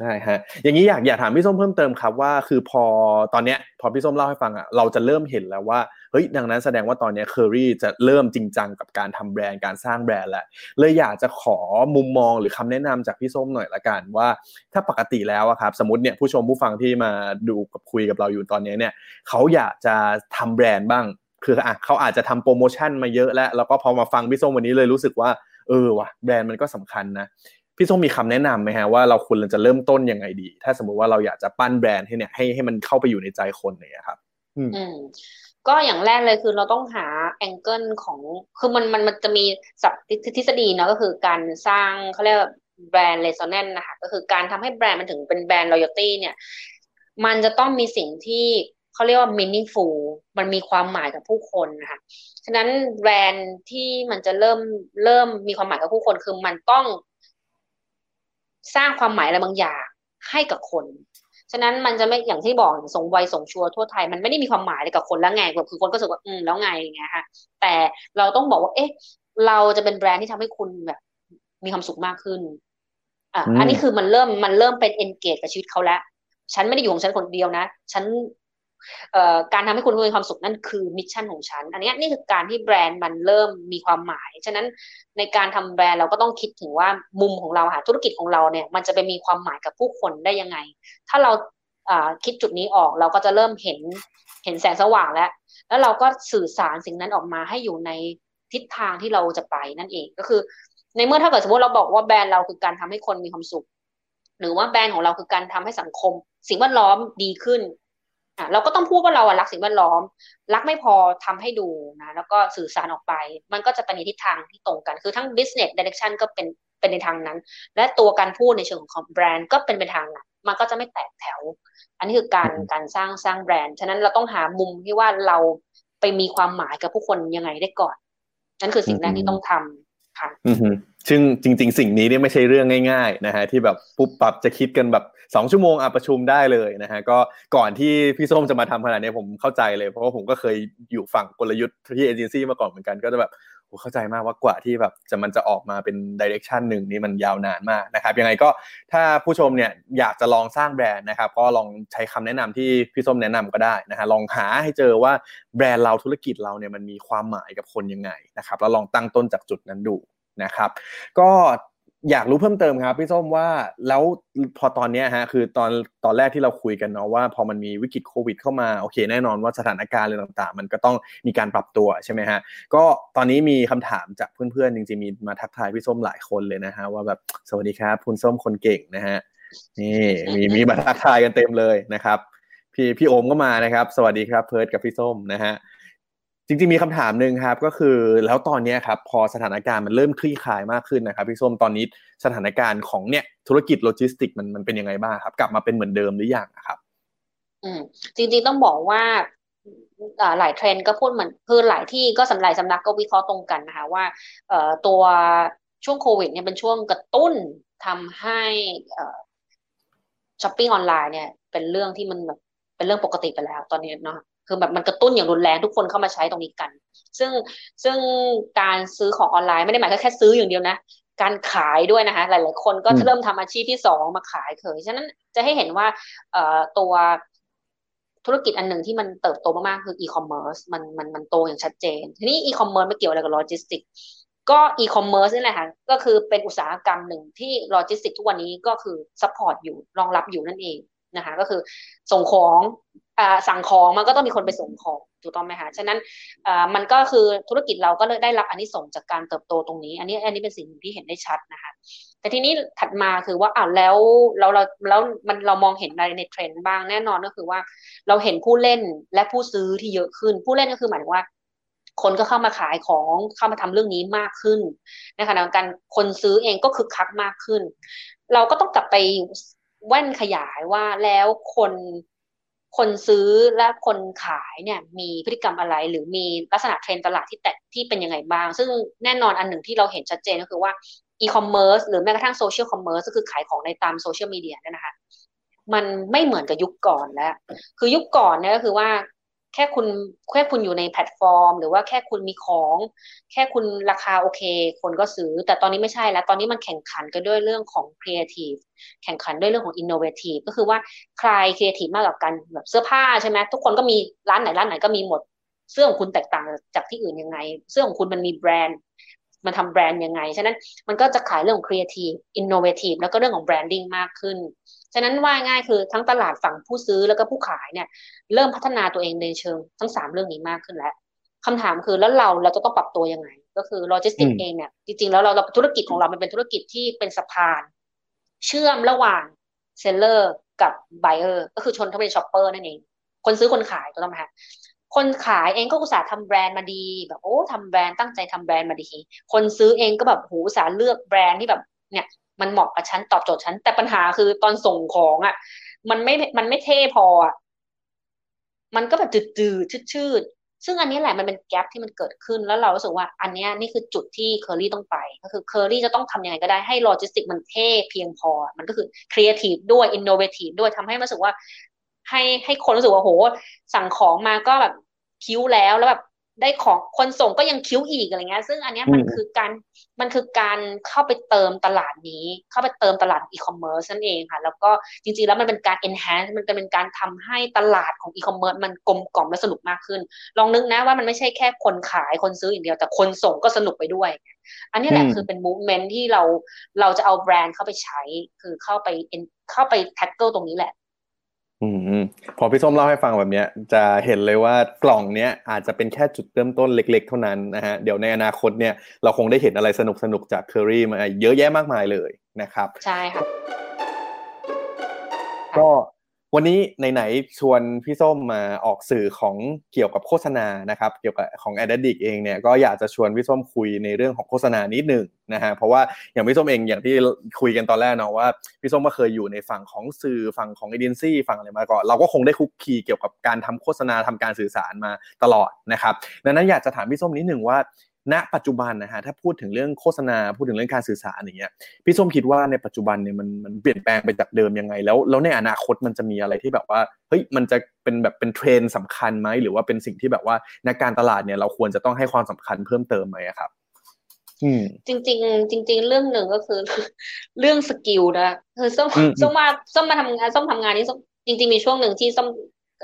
ใช่ฮะอย่างนี้อยากอยากถามพี่ส้มเพิ่มเติมครับว่าคือพอตอนเนี้ยพอพี่ส้มเล่าให้ฟังอะเราจะเริ่มเห็นแล้วว่าเฮ้ยดังนั้นแสดงว่าตอนเนี้เคอรี่จะเริ่มจริงจังกับการทำแบรนด์การสร้างแบรนด์แหล้วเลยอยากจะขอมุมมองหรือคำแนะนำจากพี่ส้มหน่อยละกันว่า ถ้าปกติแล้วอะครับสมมติเนี่ยผู้ชมผู้ฟังที่มาดูกับคุยกับเราอยู่ตอนนี้เนี่ยเขาอยากจะทำแบรนด์บ้าง คืออะเขาอาจจะทำโปรโมชั่นมาเยอะแล้วแล้วก็พอมาฟังพี่ส้มวันนี้เลยรู้สึกว่าเออว่ะแบรนด์มันก็สำคัญนะ พี่ส้มมีคำแนะนำไหมฮะว่าเราควรจะเริ่มต้นยังไงดี ถ้าสมมุติว่าเราอยากจะปั้นแบรนด์ให้เนี่ยให้ให้มันเข้าไปอยู่ในใจคนเนี่ยครับ อืมอืมก็อย่างแรกเลยคือเราต้องหาแองเกิลของคือมันมันมันจะมีสับทฤษฎีเนาะก็คือการสร้างเขาเรียกว่าแบรนด์เร s โ n แนนนะคะก็คือการทำให้แบรนด์มันถึงเป็นแบรนด์ loyalty เนี่ย มันจะต้องมีสิ่งที่เขาเรียกว่า meaningful มันมีความหมายกับผู้คนนะคะฉะนั้นแบรนด์ที่มันจะเริ่มเริ่มมีความหมายกับผู้คนคือมันต้อง สร้างความหมายอะไรบางอย่างให้กับคน ฉะนั้นมันจะไม่อย่างที่บอกส่งไวส่งชัวร์ทั่วไทยมันไม่ได้มีความหมายอะไรกับคนแล้วไงแบบคือคนก็รู้สึกว่าอืมแล้วไงอย่างเงี้ยค่ะ แต่เราต้องบอกว่าเอ๊ะ เราจะเป็นแบรนด์ที่ทำให้คุณแบบ มีความสุขมากขึ้นอะอืมอันนี้คือมันเริ่มมันเริ่มเป็น engage กับชีวิตเขาแล้วฉันไม่ได้อยู่ของฉันคนเดียวนะ ฉันเอ่อ การทำให้คุณมีความสุขนั่นคือมิชชั่นของฉัน อันนี้นี่คือการที่แบรนด์มันเริ่มมีความหมาย ฉะนั้นในการทำแบรนด์เราก็ต้องคิดถึงว่ามุมของเราค่ะธุรกิจของเราเนี่ยมันจะไปมีความหมายกับผู้คนได้ยังไง ถ้าเราคิดจุดนี้ออกเราก็จะเริ่มเห็นเห็นแสงสว่างแล้ว แล้วเราก็สื่อสารสิ่งนั้นออกมาให้อยู่ในทิศทางที่เราจะไปนั่นเองก็คือ ในเมื่อถ้าเกิดสมมติเราบอกว่าแบรนด์เราคือการทำให้คนมีความสุข หรือว่าแบรนด์ของเราคือการทำให้สังคม สิ่งแวดล้อมดีขึ้น เราก็ต้องพูดว่าเราอะรักสิ่งแวดล้อม รักไม่พอทำให้ดูนะแล้วก็สื่อสารออกไป มันก็จะไปในทิศทางที่ตรงกัน คือทั้ง business direction ก็เป็นเป็นในทางนั้น และตัวการพูดในเชิงของแบรนด์ก็เป็นไปทางนั้นมันก็จะไม่แตกแถว อันนี้คือการการสร้างสร้างแบรนด์ฉะนั้นเราต้องหามุมที่ว่าเราไปมีความหมายกับผู้คนยังไงได้ก่อน นั่นคือสิ่งแรกที่ต้องทำค่ะอือฮึ ซึ่งจริง ๆ สิ่งนี้เนี่ยไม่ใช่เรื่องง่ายๆนะฮะที่แบบปุ๊บปับจะคิดกันแบบสองชั่วโมงอะประชุมได้เลยนะฮะก็ก่อนที่พี่ส้มจะมาทำขนาดนี้ผมเข้าใจเลย เพราะว่าผมก็เคยอยู่ฝั่งกลยุทธ์ที่เอเจนซี่มาก่อนเหมือนกันก็จะแบบเข้าใจมากว่ากว่าที่แบบจะมันจะออกมาเป็นดิเรกชันหนึ่งนี่มันยาวนานมากนะครับยังไงก็ถ้าผู้ชมเนี่ยอยากจะลองสร้างแบรนด์นะครับก็ลองใช้คำแนะนำที่พี่ส้มแนะนำก็ได้นะฮะลองหาให้เจอว่าแบรนด์เราธุรกิจเราเนี่ยมันมีความหมายกับคนยังไงนะครับแล้วลองตั้งต้นจากจุดนั้นดู นะครับ ก็อยากรู้เพิ่มเติมครับพี่ส้มว่าแล้วพอตอนนี้ฮะคือตอนตอนแรกที่เราคุยกันเนาะว่าพอมันมีวิกฤตโควิดเข้ามาโอเคแน่นอนว่าสถานการณ์อะไรต่างๆ มันก็ต้องมีการปรับตัวใช่ไหมฮะก็ตอนนี้มีคำถามจากเพื่อนๆจริงๆมีมาทักทายพี่ส้มหลายคนเลยนะฮะว่าแบบสวัสดีครับคุณส้มคนเก่งนะฮะนี่มีมีมาทักทายกันเต็มเลยนะครับ พี่พี่โอมก็มานะครับ สวัสดีครับเพิร์ดกับพี่ส้มนะฮะ จริงๆมีคำถามหนึ่งครับก็คือแล้วตอนนี้ครับพอสถานการณ์มันเริ่มคลี่คลายมากขึ้นนะครับพี่ส้มตอนนี้สถานการณ์ของเนี่ยธุรกิจโลจิสติกมันมันเป็นยังไงบ้างครับ กลับมาเป็นเหมือนเดิมหรือยังครับ อืมจริงๆต้องบอกว่าหลายเทรนด์ก็พูดเหมือนคือหลายที่ก็สำหรับสำนักก็วิเคราะห์ตรงกันนะคะว่าตัวช่วงโควิดเนี่ยเป็นช่วงกระตุ้นทำให้ช้อปปิ้งออนไลน์เนี่ยเป็นเรื่องที่มันแบบเป็นเรื่องปกติไปแล้วตอนนี้เนาะ คือแบบมันกระตุ้นอย่างรุนแรงทุกคนเข้ามาใช้ตรงนี้กัน ซึ่งซึ่งการซื้อของออนไลน์ไม่ได้หมายแค่ซื้ออย่างเดียวนะ การขายด้วยนะคะ หลาย ๆ คนก็เริ่มทำอาชีพที่สองมาขายของฉะนั้นจะให้เห็นว่าเอ่อตัวธุรกิจอันหนึ่งที่มันเติบโตมาก ๆ คืออีคอมเมิร์ซมันมันมันโตอย่างชัดเจน ทีนี้อีคอมเมิร์ซไม่เกี่ยวอะไรกับโลจิสติกก็อีคอมเมิร์ซนี่แหละค่ะก็คือเป็นอุตสาหกรรมหนึ่งที่โลจิสติกทุกวันนี้ก็คือ support อยู่รองรับอยู่นั่นเอง นะคะ ก็คือส่งของอ่าสั่งของมันก็ต้องมีคนไปส่งของถูกต้องไหมคะฉะนั้นอ่ามันก็คือธุรกิจเราก็ได้รับอานิสงส์จากการเติบโตตรงนี้ อันนี้อันนี้เป็นสิ่งที่เห็นได้ชัดนะคะ แต่ทีนี้ถัดมาคือว่าอ้าวแล้วเราเราแล้วมันเรามองเห็นอะไรในเทรนด์บ้างแน่นอนก็คือว่า เราเห็นผู้เล่นและผู้ซื้อที่เยอะขึ้น ผู้เล่นก็คือหมายว่าคนก็เข้ามาขายของเข้ามาทำเรื่องนี้มากขึ้นในขณะเดียวกันคนซื้อเองก็คึกคักมากขึ้น เราก็ต้องกลับไป แว่นขยายว่าแล้วคนคนซื้อและคนขายเนี่ยมีพฤติกรรมอะไร หรือมีลักษณะเทรนด์ตลาดที่แตกที่เป็นยังไงบ้าง ซึ่งแน่นอนอันหนึ่งที่เราเห็นชัดเจนก็คือว่าอีคอมเมิร์ซหรือแม้กระทั่ง social commerce ก็คือขายของในตามโซเชียลมีเดียเนี่ยนะคะมันไม่เหมือนกับยุคก่อนแล้ว คือยุคก่อนเนี่ยก็คือว่า แค่คุณแค่คุณอยู่ในแพลตฟอร์ม หรือว่าแค่คุณมีของ แค่คุณราคาโอเค คนก็ซื้อ แต่ตอนนี้ไม่ใช่แล้ว ตอนนี้มันแข่งขันกันด้วยเรื่องของครีเอทีฟแข่งขันด้วยเรื่องของ innovative ก็คือว่าใครครีเอทีฟมากกว่ากันแบบเสื้อผ้าใช่ไหมทุกคนก็มีร้านไหนร้านไหนก็มีหมด เสื้อของคุณแตกต่างจากที่อื่นยังไง เสื้อของคุณมันมีแบรนด์ มันทำแบรนด์ยังไง ฉะนั้นมันก็จะขายเรื่องของ creative innovative แล้วก็เรื่องของ branding มากขึ้น ฉะนั้นว่าง่ายคือทั้งตลาดฝั่งผู้ซื้อแล้วก็ผู้ขายเนี่ย เริ่มพัฒนาตัวเองในเชิงทั้งสามเรื่องนี้มากขึ้นแล้วคำถามคือแล้วเราเราจะต้องปรับตัวยังไง ก็คือโลจิสติกเองเนี่ยจริงๆแล้วเราธุรกิจของเรามันเป็นธุรกิจที่เป็นสะพาน เชื่อมระหว่าง seller กับ buyer ก็คือชนเขาเป็น shopper นั่นเอง คนซื้อคนขายถูกต้องไหมคะ คนขายเองก็อุตส่าห์ทำแบรนด์มาดี แบบโอ้ทำแบรนด์ตั้งใจทำแบรนด์มาดี คนซื้อเองก็แบบโหอุตส่าห์เลือกแบรนด์ที่แบบเนี่ยมันเหมาะกับฉันตอบโจทย์ฉัน แต่ปัญหาคือตอนส่งของอะ มันไม่มันไม่เท่พออะมันก็แบบจืดๆชืดๆซึ่งอันนี้แหละมันเป็น gap ที่มันเกิดขึ้นแล้วเรารู้สึกว่า อันนี้นี่คือจุดที่เคอรี่ต้องไป ก็คือเคอรี่จะต้องทำยังไงก็ได้ให้โลจิสติกมันเท่เพียงพอ มันก็คือครีเอทีฟด้วย innovative ด้วยทำให้รู้สึกว่า ให้ให้คนรู้สึกว่าโห สั่งของมาก็แบบ cute แล้วแล้วแบบได้ของคนส่งก็ยัง cute อีกอะไรเงี้ย ซึ่งอันนี้มันคือการมันคือการเข้าไปเติมตลาดนี้ เข้าไปเติมตลาดอีคอมเมิร์ซนั่นเองค่ะ แล้วก็จริงๆแล้วมันเป็นการ enhance มันเป็นการทำให้ตลาดของอีคอมเมิร์ซมันกลมกล่อมและสนุกมากขึ้น ลองนึกนะว่ามันไม่ใช่แค่คนขายคนซื้ออย่างเดียว แต่คนส่งก็สนุกไปด้วย อันนี้แหละคือเป็น movement ที่เราเราจะเอาแบรนด์เข้าไปใช้ คือเข้าไปเข้าไป tackle ตรงนี้แหละ อืมพอพี่ส้มเล่าให้ฟังแบบเนี้ย จะเห็นเลยว่ากล่องเนี้ยอาจจะเป็นแค่จุดเริ่มต้นเล็ก ๆ เท่านั้นนะฮะเดี๋ยวในอนาคตเนี่ยเราคงได้เห็นอะไรสนุกๆจากเคอรี่มาเยอะแยะมากมายเลยนะครับ ใช่ค่ะก็ วันนี้ไหนๆชวนพี่ส้มมาออกสื่อของเกี่ยวกับโฆษณานะครับเกี่ยวกับของ a d d i c เองเนี่ยก็อยากจะชวนพี่ส้มคุยในเรื่องของโฆษณานิดหนึ่งนะฮะเพราะว่าอย่างพี่ส้มเองอย่างที่คุยกันตอนแรกเนาะว่าพี่ส้มก็เคยอยู่ในฝั่งของสื่อฝั่งของเอเจนซี่ฝั่งอะไรมาก่อนเราก็คงได้คุกคีเกี่ยวกับการทำโฆษณาทำการสื่อสารมาตลอดนะครับดังนั้นอยากจะถามพี่ส้มนิดหนึ่งว่า ณปัจจุบันนะฮะถ้าพูดถึงเรื่องโฆษณาพูดถึงเรื่องการสื่อสารอย่างเงี้ยพี่ส้มคิดว่าในปัจจุบันเนี่ยมันมันเปลี่ยนแปลงไปจากเดิมยังไง แล้วแล้วในอนาคตมันจะมีอะไรที่แบบว่าเฮ้ยมันจะเป็นแบบเป็นเทรนด์สำคัญไหมหรือว่าเป็นสิ่งที่แบบว่านักการตลาดเนี่ยเราควรจะต้องให้ความสำคัญเพิ่มเติมไหมครับอืมจริงๆจริง ๆ เรื่องหนึ่งก็คือ เรื่อง skill นะคือส้มอืมส้มมาส้มมาทำงานส้มทำงานนี้ส้มจริง ๆ มีช่วงหนึ่งที่ส้ม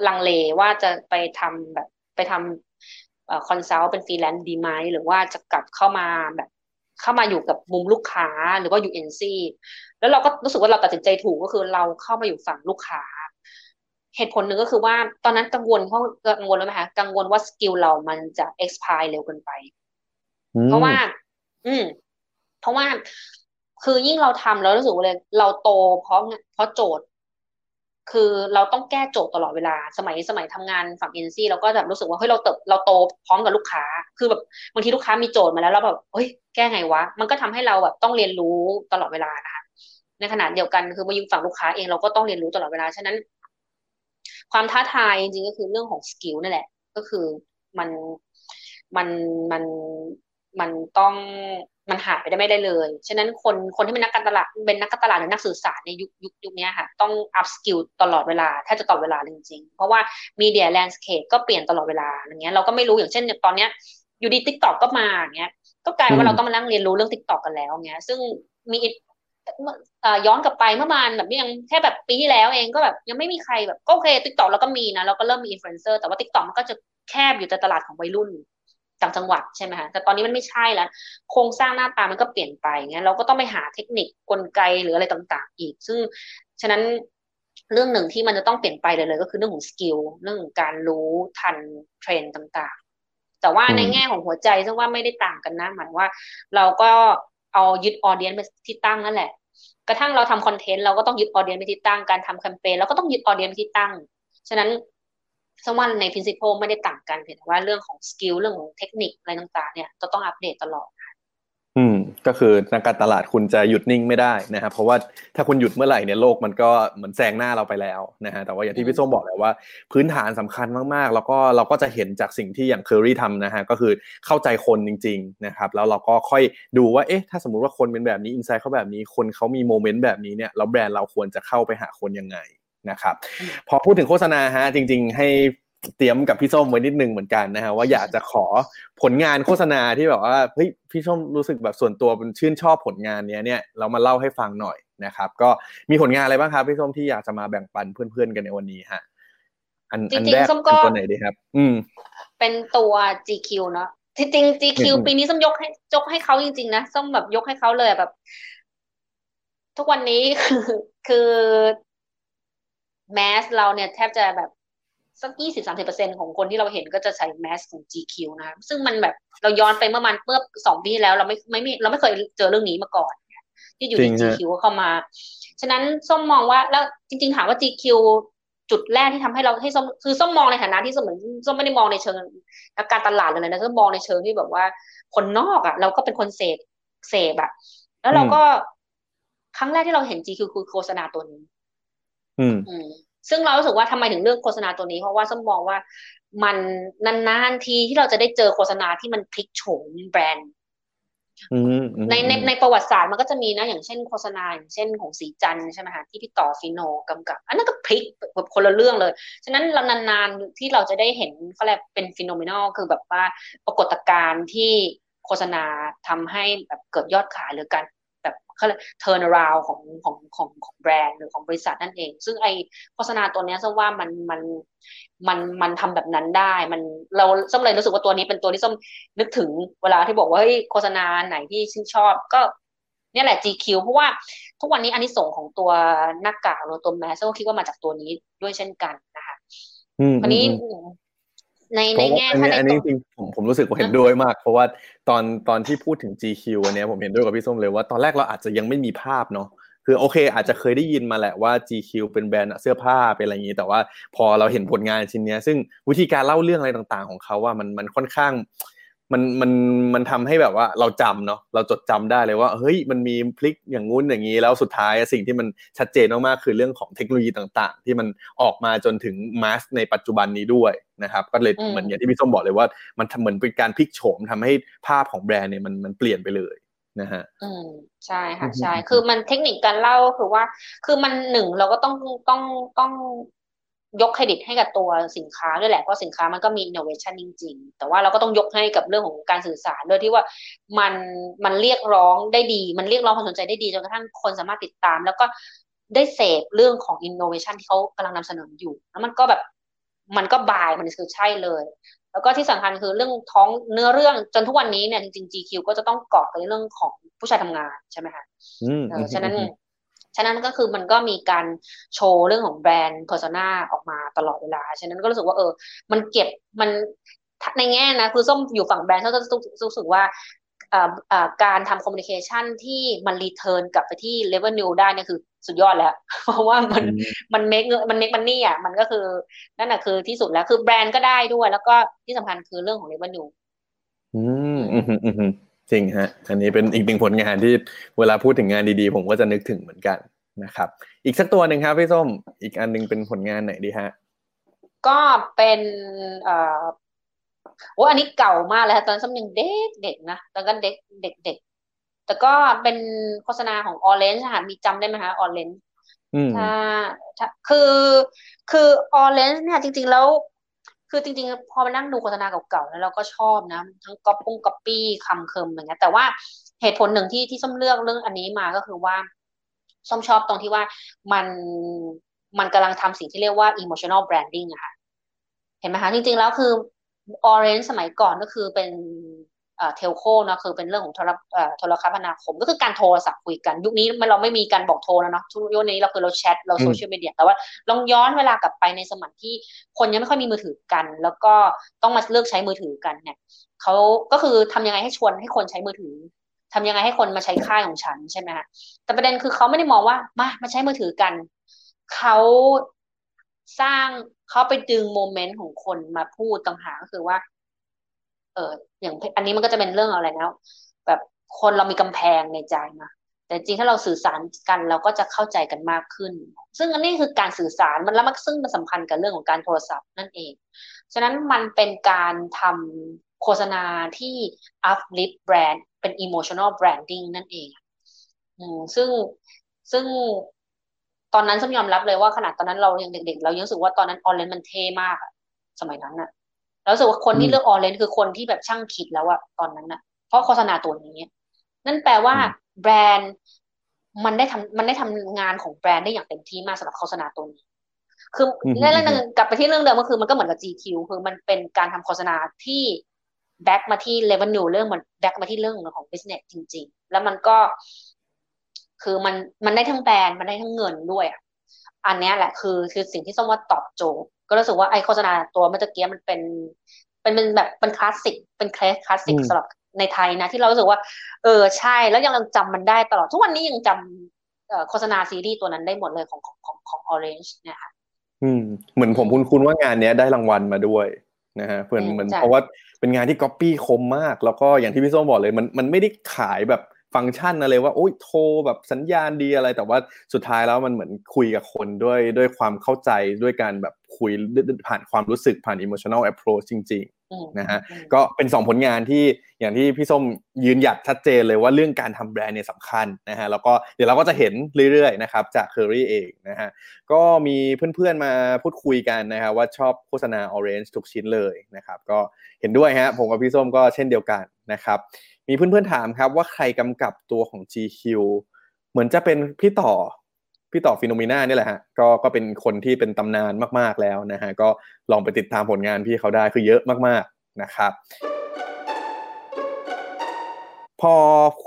ลังเลว่าจะไปทำแบบ ไปทำเอ่อ consult เป็นฟรีแลนซ์ดีไหมหรือว่าจะกลับเข้ามาแบบเข้ามาอยู่กับมุมลูกค้าหรือว่าอยู่เอ็นซีแล้วเราก็รู้สึกว่าเราตัดสินใจถูกก็คือเราเข้ามาอยู่ฝั่งลูกค้า เหตุผลหนึ่งก็คือว่าตอนนั้นกังวลเพราะกังวลแล้วไหมคะกังวลว่า skill เรามันจะ expire เร็วเกินไป เพราะว่า อืม เพราะว่าคือยิ่งเราทำแล้วรู้สึกว่าเลย เราโตเพราะเพราะโจทย์ คือเราต้องแก้โจทย์ตลอดเวลา สมัยสมัยทำงานฝั่งเอ็นซีเราก็แบบรู้สึกว่าเฮ้ยเราเติบเราโตพร้อมกับลูกค้า คือแบบบางทีลูกค้ามีโจทย์มาแล้วเราแบบเฮ้ยแก้ไงวะ มันก็ทำให้เราแบบต้องเรียนรู้ตลอดเวลานะคะในขณะเดียวกันคือมาอยู่ฝั่งลูกค้าเองเราก็ต้องเรียนรู้ตลอดเวลาฉะนั้น ความท้าทายจริงๆก็คือเรื่องของ skill นั่นแหละ ก็คือมันมันมันมันต้อง มันหายไปได้ไม่ได้เลย ฉะนั้นคนคนที่เป็นนักการตลาดเป็นนักการตลาดหรือนักสื่อสารในยุคยุคยุคนี้ค่ะต้อง upskill ตลอดเวลาแทบจะตลอดเวลาจริงๆ เพราะว่า media landscape ก็เปลี่ยนตลอดเวลาอย่างเงี้ยเราก็ไม่รู้อย่างเช่นตอนเนี้ยอยู่ดี TikTok ก็มาอย่างเงี้ยก็กลายว่าเราต้องมานั่งเรียนรู้เรื่อง TikTok กันแล้วเงี้ยซึ่งมีย้อนกลับไปเมื่อวานแบบยังแค่แบบปีที่แล้วเองก็แบบยังไม่มีใครแบบก็โอเค TikTok เราก็มีนะเราก็เริ่มมีอินฟลูเอนเซอร์แต่ว่า TikTok มันก็จะแคบอยู่แต่ตลาดของวัยรุ่น ต่างจังหวัดใช่ไหมคะแต่ตอนนี้มันไม่ใช่แล้ว โครงสร้างหน้าตามันก็เปลี่ยนไปเงี้ยเราก็ต้องไปหาเทคนิคกลไกหรืออะไรต่างๆ อีก ซึ่งฉะนั้นเรื่องหนึ่งที่มันจะต้องเปลี่ยนไปเลยเลย ก็คือเรื่องของ skill เรื่องของการรู้ทันเทรนด์ต่างๆ แต่ว่าในแง่ของหัวใจส้มว่าไม่ได้ต่างกันนะหมายว่า เราก็เอายึด audience เป็นที่ตั้งนั่นแหละ กระทั่งเราทำคอนเทนต์เราก็ต้องยึด audience เป็นที่ตั้งการทำแคมเปญเราก็ต้องยึด audience เป็นที่ตั้ง ฉะนั้น ส้มว่าใน principle ไม่ได้ต่างกันเพียงแต่ว่าเรื่องของ skill เรื่องของเทคนิคอะไรต่างๆ เนี่ยจะต้องอัปเดตตลอดอืมก็คือนักการตลาดคุณจะหยุดนิ่งไม่ได้นะครับเพราะว่าถ้าคุณหยุดเมื่อไหร่เนี่ยโลกมันก็เหมือนแซงหน้าเราไปแล้วนะฮะแต่ว่าอย่างที่พี่ส้มบอกแล้วว่า พื้นฐานสำคัญมากๆ แล้วก็เราก็จะเห็นจากสิ่งที่อย่างเคอรี่ทำนะฮะก็คือเข้าใจคนจริง ๆนะครับ แล้วเราก็ค่อยดูว่าเอ๊ะถ้าสมมุติว่าคนเป็นแบบนี้ insight เขาแบบนี้คนเขามี moment แบบนี้เนี่ยแล้วแบรนด์เราควรจะเข้าไปหาคนยังไง นะครับ พอพูดถึงโฆษณาฮะจริง ๆ ให้เตรียมกับพี่ส้มไว้นิดนึงเหมือนกันนะฮะว่าอยากจะขอผลงานโฆษณาที่แบบว่าเฮ้ยพี่ส้มรู้สึกแบบส่วนตัวเป็นชื่นชอบผลงานเนี้ยเนี่ยเรามาเล่าให้ฟังหน่อยนะครับ ก็มีผลงานอะไรบ้างครับพี่ส้มที่อยากจะมาแบ่งปันเพื่อนๆกันในวันนี้ฮะอันจริอังนๆแรกส้มก็เป็นตัวไหนดีครับ อืม เป็นตัว GQ เนาะที่จริง GQ อืมปีนี้ส้มยกให้ยกให้เขาจริงๆนะส้มแบบยกให้เขาเลยแบบ ทุกวันนี้คือคือ แมสเราเนี่ยแทบจะแบบสักยี่สิบสามสิบเปอร์เซ็นของคนที่เราเห็นก็จะใส่แมสของ GQ นะซึ่งมันแบบเราย้อนไปเมื่อมันเมื่อสองปีที่แล้วเราไม่ไม่มีเราไม่เคยเจอเรื่องนี้มาก่อน ที่อยู่จริในงฮะ GQ เข้ามา ฉะนั้นส้มมองว่าแล้วจริง ๆ ถามว่า GQ จุดแรกที่ทำให้เราให้ส้มคือส้มมองในฐานะที่ส้มเหมือนส้มไม่ได้มองในเชิงนักการตลาดเลยนะส้มมองในเชิงที่แบบว่า คนนอกอะ เราก็เป็นคนเสพเสพอะ แล้วเราก็ครั้งแรกที่เราเห็น GQ คือโฆษณาตัวนี้ อืมอืมซึ่งเรารู้สึกว่าทำไมถึงเลือกโฆษณาตัวนี้ เพราะว่าส้มมองว่ามันนานๆทีที่เราจะได้เจอโฆษณาที่มันพลิกโฉมแบรนด์อืมอืมในในในประวัติศาสตร์มันก็จะมีนะ อย่างเช่นโฆษณาอย่างเช่นของศรีจันทร์ใช่ไหมคะที่พี่ต่อ Pheno กำกับ อันนั้นก็พลิกแบบคนละเรื่องเลย ฉะนั้นเรานานๆทีเราจะได้เห็นเขาเรียกเป็น phenomenal คือแบบว่าปรากฏการณ์ที่โฆษณาทำให้แบบเกิดยอดขายหรือการแบบ เขาเรียก turn around ของของของของแบรนด์หรือของบริษัทนั่นเอง ซึ่งไอโฆษณาตัวเนี้ยส้มว่ามันมันมันมันทำแบบนั้นได้ มันเราส้มเลยรู้สึกว่าตัวนี้เป็นตัวที่ส้มนึกถึงเวลาที่บอกว่าเฮ้ยโฆษณาไหนที่ชื่นชอบก็เนี่ยแหละ GQ เพราะว่าทุกวันนี้อันนี้ส่งของตัวหน้ากากหรือตัวแมสก็คิดว่ามาจากตัวนี้ด้วยเช่นกันนะคะอืมวันนี้อืม ในในแง่อันถ้านี้ในอันตนี้รงจริงๆผมผมรู้สึกว่าเห็นด้วยมาก เพราะว่าตอนตอนที่พูดถึง GQ อันเนี้ยผมเห็นด้วยกับพี่ส้มเลยว่าตอนแรกเราอาจจะยังไม่มีภาพเนาะคือโอเค อาจจะเคยได้ยินมาแหละว่า GQ เป็นแบรนด์เสื้อผ้าเป็นอะไรอย่างนี้ แต่ว่าพอเราเห็นผลงานชิ้นเนี้ยซึ่งวิธีการเล่าเรื่องอะไรต่างๆของเขาว่ามันมันค่อนข้าง มันมันมันทำให้แบบว่าเราจำเนาะเราจดจำได้เลยว่าเฮ้ยมันมีพลิกอย่างงู้นอย่างนี้ แล้วสุดท้ายสิ่งที่มันชัดเจนมากๆคือเรื่องของเทคโนโลยีต่าง ๆ ที่มันออกมาจนถึงมาสในปัจจุบันนี้ด้วยนะครับ ก็เลยอืมเหมือนอย่างที่พี่ส้มบอกเลยว่ามันทำเหมือนเป็นการพลิกโฉมทำให้ภาพของแบรนด์เนี่ยมันมันเปลี่ยนไปเลยนะฮะอืมใช่ค่ะอือฮึใช่คือมันเทคนิคการเล่าก็คือว่า คือมันหนึ่งเราก็ต้องต้องต้อง ยกเครดิตให้กับตัวสินค้าด้วยแหละเพราะสินค้ามันก็มี innovation จริง ๆ แต่ว่าเราก็ต้องยกให้กับเรื่องของการสื่อสารด้วยที่ว่ามันมันเรียกร้องได้ดี มันเรียกร้องความสนใจได้ดีจนกระทั่งคนสามารถติดตาม แล้วก็ได้เสพเรื่องของ innovation ที่เขากำลังนำเสนออยู่ แล้วมันก็แบบมันก็บายมันคือใช่เลย แล้วก็ที่สำคัญคือเรื่องท้องเนื้อเรื่องจนทุกวันนี้เนี่ยจริงๆ GQ ก็จะต้องเกาะกับเรื่องของผู้ชายทำงานใช่ไหมคะอืมเออฉะนั้น ฉะนั้นก็คือมันก็มีการโชว์เรื่องของแบรนด์เพอร์ซนาออกมาตลอดเวลา ฉะนั้นก็รู้สึกว่าเออ มันเก็บมันในแง่นะคือส้มอยู่ฝั่งแบรนด์ส้มจะรู้สึกว่าเอ่อเอ่อการทำ communication ที่มัน return กลับไปที่ revenue ได้เนี่ยคือสุดยอดแล้ว เพราะว่ามันอืมมัน make เงินมัน make money อะมันก็คือนั่นแหละคือที่สุดแล้วคือแบรนด์ก็ได้ด้วย แล้วก็ที่สำคัญคือเรื่องของ revenueอืมอืมอืมอืม จริงฮะ อันนี้เป็นอีกหนึ่งผลงานที่เวลาพูดถึงงานดีๆ ผมก็จะนึกถึงเหมือนกันนะครับ อีกสักตัวหนึ่งครับพี่ส้ม อีกอันหนึ่งเป็นผลงานไหนดีฮะ ก็เป็นเอ่อโอ้อันนี้เก่ามากเลยค่ะตอนนั้นส้มยังเด็กเด็กนะตอนก็เด็กเด็กเด็กแต่ก็เป็นโฆษณาของ Orange ค่ะมีจำได้ไหมคะ Orange อืมถ้าถ้าคือคือ Orange เนี่ยจริง ๆ แล้ว คือจริงๆ พอมานั่งดูโฆษณาเก่าๆ แล้วเราก็ชอบนะ ทั้ง copy copy คำคมอย่างเงี้ยแต่ว่าเหตุผลหนึ่งที่ที่ส้มเลือกเรื่องอันนี้มาก็คือว่าส้มชอบตรงที่ว่ามันมันกำลังทำสิ่งที่เรียกว่า emotional branding อะค่ะ เห็นไหมคะ จริงๆ แล้วคือ Orange สมัยก่อนก็คือเป็น เอ่อเทลโคเนอะคือเป็นเรื่องของโทรเอ่อโทรคมนาคม ก็คือการโทรศัพท์คุยกัน ยุคนี้มันเราไม่มีการบอกโทรแล้วเนาะทุกยุคนี้เราคือเราแชทเราอืมโซเชียลมีเดียแต่ว่าลองย้อนเวลากลับไปในสมัยที่คนยังไม่ค่อยมีมือถือกัน แล้วก็ต้องมาเลือกใช้มือถือกันเนี่ยเขาก็คือทำยังไงให้ชวนให้คนใช้มือถือทำยังไงให้คนมาใช้ค่ายของฉันใช่ไหมคะแต่ประเด็นคือเขาไม่ได้มองว่ามามาใช้มือถือกันเขาสร้างเขาไปดึงโมเมนต์ของคนมาพูดต่างหากก็คือว่า เอออย่างอันนี้มันก็จะเป็นเรื่องอะไรนะแบบคนเรามีกำแพงในใจนะแต่จริงถ้าเราสื่อสารกันเราก็จะเข้าใจกันมากขึ้น ซึ่งอันนี้คือการสื่อสารมันแล้วมันซึ่งมันสำคัญกับเรื่องของการโทรศัพท์นั่นเอง ฉะนั้นมันเป็นการทำโฆษณาที่ uplift brand เป็น emotional branding นั่นเองอืซึ่งซึ่งตอนนั้นส้มยอมรับเลยว่าขนาดตอนนั้นเรายังเด็ก ๆ เรายังรู้สึกว่าตอนนั้นออเรนมันเท่มากอะสมัยนั้นน่ะ แล้วรู้สึกว่าคนที่อืมเลือกออเรนคือคนที่แบบช่างคิดแล้วอะตอนนั้นน่ะเพราะโฆษณาตัวนี้นั่นแปลว่าอืมแบรนด์มันได้ทำมันได้ทำงานของแบรนด์ได้อย่างเต็มที่มากสำหรับโฆษณาตัวนี้ คือเรื่องนึงกลับไปที่เรื่องเดิมก็คือมันก็เหมือนกับ GQ คือมันเป็นการทำโฆษณาที่ back มาที่ revenue เรื่องมัน back มาที่เรื่องของ business จริง ๆ แล้วมันก็ คือมันมันได้ทั้งแบรนด์มันได้ทั้งเงินด้วยอะอันเนี้ยแหละคือคือสิ่งที่ส้มว่าตอบโจทย์ ก็รู้สึกว่าไอ้โฆษณาตัวเมื่อตะกี้มันเป็นเป็นเป็นแบบเป็นคลาสสิกเป็นเคสคลาสสิกอืมสำหรับในไทยนะ ที่เรารู้สึกว่า เออใช่แล้วยังจำมันได้ตลอด ทุกวันนี้ยังจำเอ่อโฆษณาซีรีส์ตัวนั้นได้หมดเลยของของของของ Orange เนี่ยค่ะอืมเหมือนผมคุ้นๆว่างานเนี้ยได้รางวัลมาด้วยนะฮะเพื่อนอืมเหมือนใช่เพราะว่าเป็นงานที่ก๊อปปี้คมมาก แล้วก็อย่างที่พี่ส้มบอกเลยมันมันไม่ได้ขายแบบ ฟังก์ชันอะไรว่าโอ้ยโทรแบบสัญญาณดีอะไร แต่ว่าสุดท้ายแล้วมันเหมือนคุยกับคนด้วยด้วยความเข้าใจด้วยการแบบคุยผ่านความรู้สึกผ่าน emotional approach จริง นะฮะอืมก็เป็นสองผลงานที่อย่างที่พี่ส้มยืนหยัดชัดเจนเลยว่าเรื่องการทำแบรนด์เนี่ยสำคัญนะฮะแล้วก็เดี๋ยวเราก็จะเห็นเรื่อยๆนะครับจากเคอรี่เองนะฮะก็มีเพื่อนๆมาพูดคุยกันนะครับว่าชอบโฆษณา Orange ทุกชิ้นเลยนะครับก็เห็นด้วยฮะผมกับพี่ส้มก็เช่นเดียวกันนะครับมีเพื่อนๆถามครับว่าใครกำกับตัวของ GQ เหมือนจะเป็นพี่ต่อ พี่ต่อ Phenomena นี่แหละฮะก็ก็เป็นคนที่เป็นตำนานมากๆแล้วนะฮะก็ลองไปติดตามผลงานพี่เขาได้คือเยอะมากๆนะครับ พอ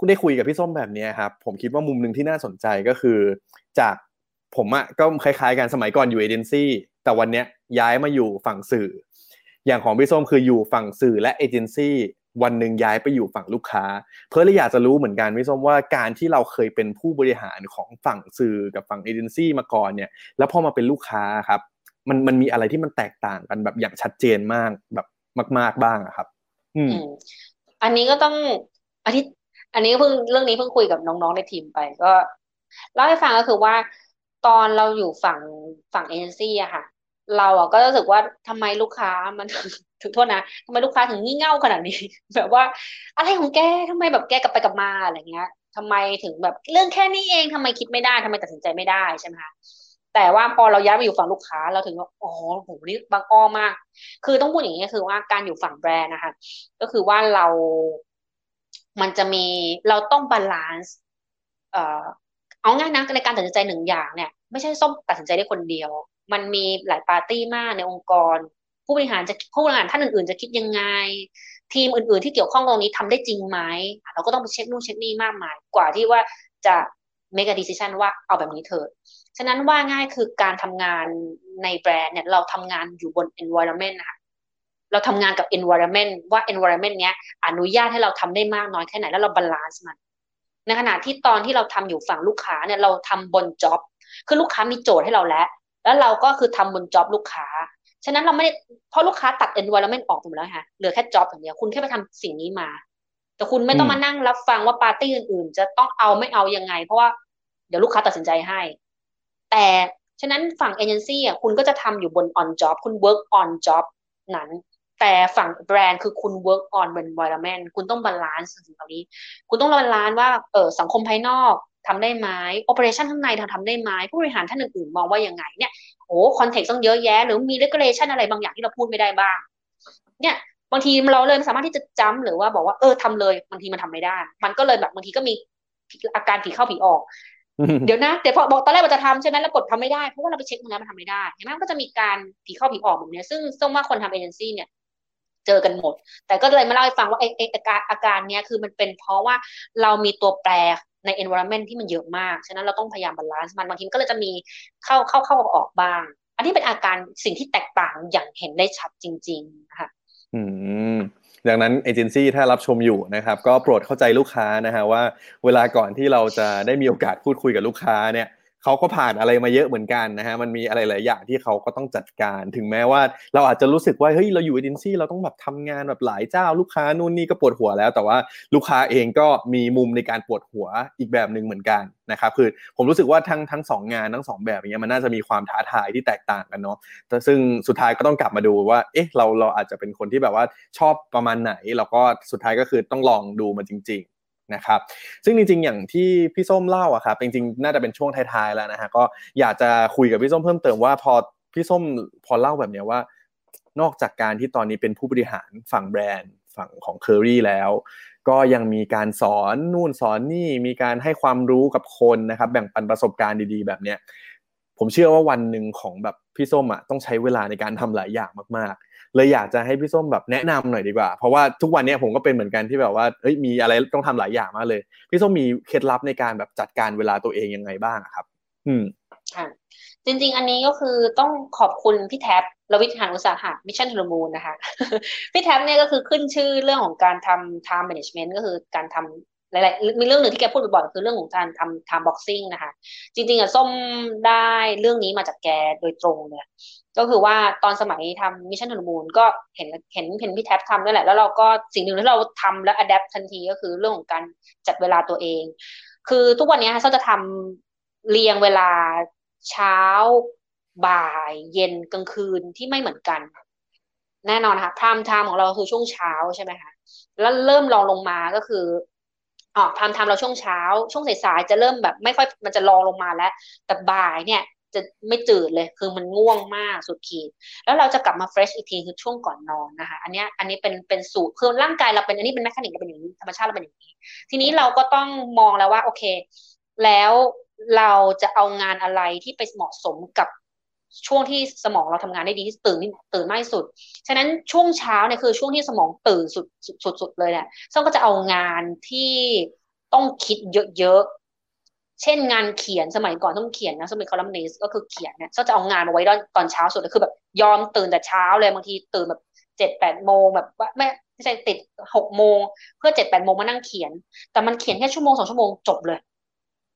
ได้คุยกับพี่ส้มแบบนี้ครับผมคิดว่ามุมหนึ่งที่น่าสนใจก็คือจากผมอะก็คล้ายๆกันสมัยก่อนอยู่เอเจนซี่แต่วันเนี้ยย้ายมาอยู่ฝั่งสื่อ อย่างของพี่ส้มคืออยู่ฝั่งสื่อและเอเจนซี่ วันหนึ่งย้ายไปอยู่ฝั่งลูกค้า เพื่อเลยอยากจะรู้เหมือนกันพี่ส้มว่าการที่เราเคยเป็นผู้บริหารของฝั่งสื่อกับฝั่งเอเจนซี่มาก่อนเนี่ยแล้วพอมาเป็นลูกค้าครับมันมันมีอะไรที่มันแตกต่างกันแบบอย่างชัดเจนมากแบบมาก ๆบ้างครับ อืม อันนี้ก็ต้องอันนี้อันนี้เพิ่งเรื่องนี้เพิ่งคุยกับน้องๆในทีมไปก็เล่าให้ฟังก็คือว่า ตอนเราอยู่ฝั่งฝั่งเอเจนซี่อะค่ะ เราอะก็รู้สึกว่าทำไมลูกค้ามันถึงโทษนะทำไมลูกค้าถึงงี่เง่าขนาดนี้ แบบว่าอะไรของแกทำไมแบบแกกลับไปกลับมาอะไรเงี้ยทำไมถึงแบบเรื่องแค่นี้เองทำไมคิดไม่ได้ทำไมตัดสินใจไม่ได้ใช่ไหมคะแต่ว่าพอเราย้ายมาอยู่ฝั่งลูกค้าเราถึงว่าอ๋อโหนี่บางอ้อมาก คือต้องพูดอย่างนี้คือว่าการอยู่ฝั่งแบรนด์นะคะก็คือว่าเรา มันจะมีเราต้อง balance เอ่อเอาง่ายนะในการตัดสินใจหนึ่งอย่างเนี่ย ไม่ใช่ส้มตัดสินใจได้คนเดียว มันมีหลายปาร์ตี้มากในองค์กร ผู้บริหารจะผู้บริหารท่านอื่นๆ จะคิดยังไง ทีมอื่นๆ ที่เกี่ยวข้องตรงนี้ทำได้จริงไหมเราก็ต้องไปเช็คนู่นเช็คนี่มากมาย กว่าที่ว่าจะ make a decision ว่าเอาแบบนี้เถิดฉะนั้นว่าง่ายคือการทำงานในแบรนด์เนี่ยเราทำงานอยู่บน environment นะคะเราทำงานกับ environment ว่า environment เนี้ยอนุญาตให้เราทำได้มากน้อยแค่ไหนแล้วเรา balance มัน ในขณะที่ตอนที่เราทำอยู่ฝั่งลูกค้าเนี่ยเราทำบน job คือลูกค้ามีโจทย์ให้เราแล้ว แล้วเราก็คือทำบน job ลูกค้า ฉะนั้นเราไม่ได้เพราะลูกค้าตัด environment ออกหมดแล้วค่ะเหลือแค่ job อย่างเดียวคุณแค่ไปทำสิ่งนี้มา แต่คุณไม่ต้องมานั่งรับฟังว่าปาร์ตี้อื่นๆ จะต้องเอาไม่เอายังไง เพราะว่าเดี๋ยวลูกค้าตัดสินใจให้ แต่ฉะนั้นฝั่งเอเจนซี่อะคุณก็จะทำอยู่บน on job คุณ work on job นั้น แต่ฝั่งแบรนด์คือคุณ work on environment คุณต้อง balance สิ่งเหล่านี้ คุณต้อง balance ว่าเออสังคมภายนอก ทำได้ไหม operation ข้างในทำได้ไหมผู้บริหารท่านอื่นๆมองว่ายังไงเนี่ยโอ้คอนเทกต์ต้องเยอะแยะ หรือมี regulation อะไรบางอย่างที่เราพูดไม่ได้บ้าง เนี่ยบางทีเราเลยสามารถที่จะจำหรือว่าบอกว่าเออทำเลยบางทีมันทำไม่ได้ มันก็เลยแบบบางทีก็มีอาการผีเข้าผีออก เดี๋ยวนะแต่พอบอกตอนแรกมันจะทำใช่ไหมแล้วกดทำไม่ได้เพราะว่าเราไปเช็คมาแล้วมันทำไม่ได้เห็นไหมมันก็จะมีการผีเข้าผีออกแบบนี้ซึ่งส้มว่าคนทำเอเจนซี่เนี่ยเจอกันหมด แต่ก็เลยมาเล่าให้ฟังว่าไอไออาการอาการเนี้ยคือมันเป็นเพราะว่าเรามีตัวแปร ใน environment ที่มันเยอะมาก ฉะนั้นเราต้องพยายาม balance มันบางทีก็เลยจะมีเข้าเข้าเข้าออกบ้าง อันนี้เป็นอาการสิ่งที่แตกต่างอย่างเห็นได้ชัดจริงๆนะคะอืมดังนั้นเอเจนซี่ถ้ารับชมอยู่นะครับ ก็โปรดเข้าใจลูกค้านะฮะว่า เวลาก่อนที่เราจะได้มีโอกาสพูดคุยกับลูกค้าเนี่ย เขาก็ผ่านอะไรมาเยอะเหมือนกันนะฮะมันมีอะไรหลายอย่างที่เขาก็ต้องจัดการ ถึงแม้ว่าเราอาจจะรู้สึกว่าเฮ้ยเราอยู่เอเจนซี่เราต้องแบบทำงานแบบหลายเจ้าลูกค้านู่นนี่ก็ปวดหัวแล้ว แต่ว่าลูกค้าเองก็มีมุมในการปวดหัวอีกแบบหนึ่งเหมือนกันนะครับคือผมรู้สึกว่าทั้งทั้งสองงานทั้งสองแบบอย่างเงี้ยมันน่าจะมีความท้าทายที่แตกต่างกันเนาะแต่ซึ่งสุดท้ายก็ต้องกลับมาดูว่าเอ๊ะเราเราอาจจะเป็นคนที่แบบว่าชอบประมาณไหนเราก็สุดท้ายก็คือต้องลองดูมันจริง ๆ นะครับซึ่งจริงๆ อย่างที่พี่ส้มเล่าอะครับจริงๆ น่าจะเป็นช่วงท้ายๆแล้วนะฮะก็อยากจะคุยกับพี่ส้มเพิ่มเติมว่าพอพี่ส้มพอเล่าแบบนี้ว่านอกจากการที่ตอนนี้เป็นผู้บริหารฝั่งแบรนด์ฝั่งของเคอรี่แล้ว ก็ยังมีการสอนนู่นสอนนี่มีการให้ความรู้กับคนนะครับแบ่งปันประสบการณ์ดีๆ แบบเนี้ยผมเชื่อว่าวันหนึ่งของแบบพี่ส้มอะต้องใช้เวลาในการทำหลายอย่างมากๆ เลยอยากจะให้พี่ส้มแบบแนะนำหน่อยดีกว่า เพราะว่าทุกวันนี้ผมก็เป็นเหมือนกันที่แบบว่าเฮ้ยมีอะไรต้องทำหลายอย่างมากเลย พี่ส้มมีเคล็ดลับในการแบบจัดการเวลาตัวเองยังไงบ้างครับ อืมค่ะจริงๆ อันนี้ก็คือต้องขอบคุณพี่แท็ป รวิศ หาญอุตสาหะ Mission To The Moon นะคะ พี่แท็ปเนี่ยก็คือขึ้นชื่อเรื่องของการทำ time management ก็คือการทำหลายๆ มีเรื่องหนึ่งที่แกพูดบ่อยๆคือเรื่องของการทำ time boxing นะคะ จริงๆอะส้มได้เรื่องนี้มาจากแกโดยตรงเลย ก็คือว่าตอนสมัยทำ Mission To The Moon ก็เห็นเห็นเห็นพี่แท็ปทำด้วยแหละ แล้วเราก็สิ่งหนึ่งที่เราทำแล้ว adapt ทันทีก็คือเรื่องของการจัดเวลาตัวเอง คือทุกวันนี้เขาจะทำเรียงเวลาเช้า บ่าย เย็นกลางคืนที่ไม่เหมือนกัน แน่นอนค่ะ prime time ของเราคือช่วงเช้าใช่ไหมคะแล้วเริ่มรองลงมาก็คืออ๋อ prime time เราช่วงเช้า ช่วงสายๆจะเริ่มแบบไม่ค่อยมันจะรองลงมาแล้ว แต่บ่ายเนี่ย จะไม่จืดเลย คือมันง่วงมากสุดขีด แล้วเราจะกลับมา fresh อีกทีคือช่วงก่อนนอนนะคะ อันนี้อันนี้เป็นเป็นสูตรคือร่างกายเราเป็นอันนี้เป็น mechanic เราเป็นอย่างนี้ธรรมชาติเราเป็นอย่างนี้ ทีนี้เราก็ต้องมองแล้วว่า โอเค แล้วเราจะเอางานอะไรที่ไปเหมาะสมกับช่วงที่สมองเราทำงานได้ดีที่ตื่นตื่นมากที่สุด ฉะนั้นช่วงเช้าเนี่ยคือช่วงที่สมองตื่นสุดสุดสุดเลยเนี่ยส้มก็จะเอางานที่ต้องคิดเยอะๆ เช่นงานเขียนสมัยก่อนต้องเขียนนะสมัยคอลัมนิสก็คือเขียนเนี่ยก็จะเอางานมาไว้ตอนเช้าสุดคือแบบยอมตื่นแต่เช้าเลยบางทีตื่นแบบเจ็ดแปดโมงแบบว่าไม่ไม่ใช่ติดหกโมงเพื่อเจ็ดแปดโมงมานั่งเขียน แต่มันเขียนแค่ชั่วโมงสองชั่วโมงจบเลย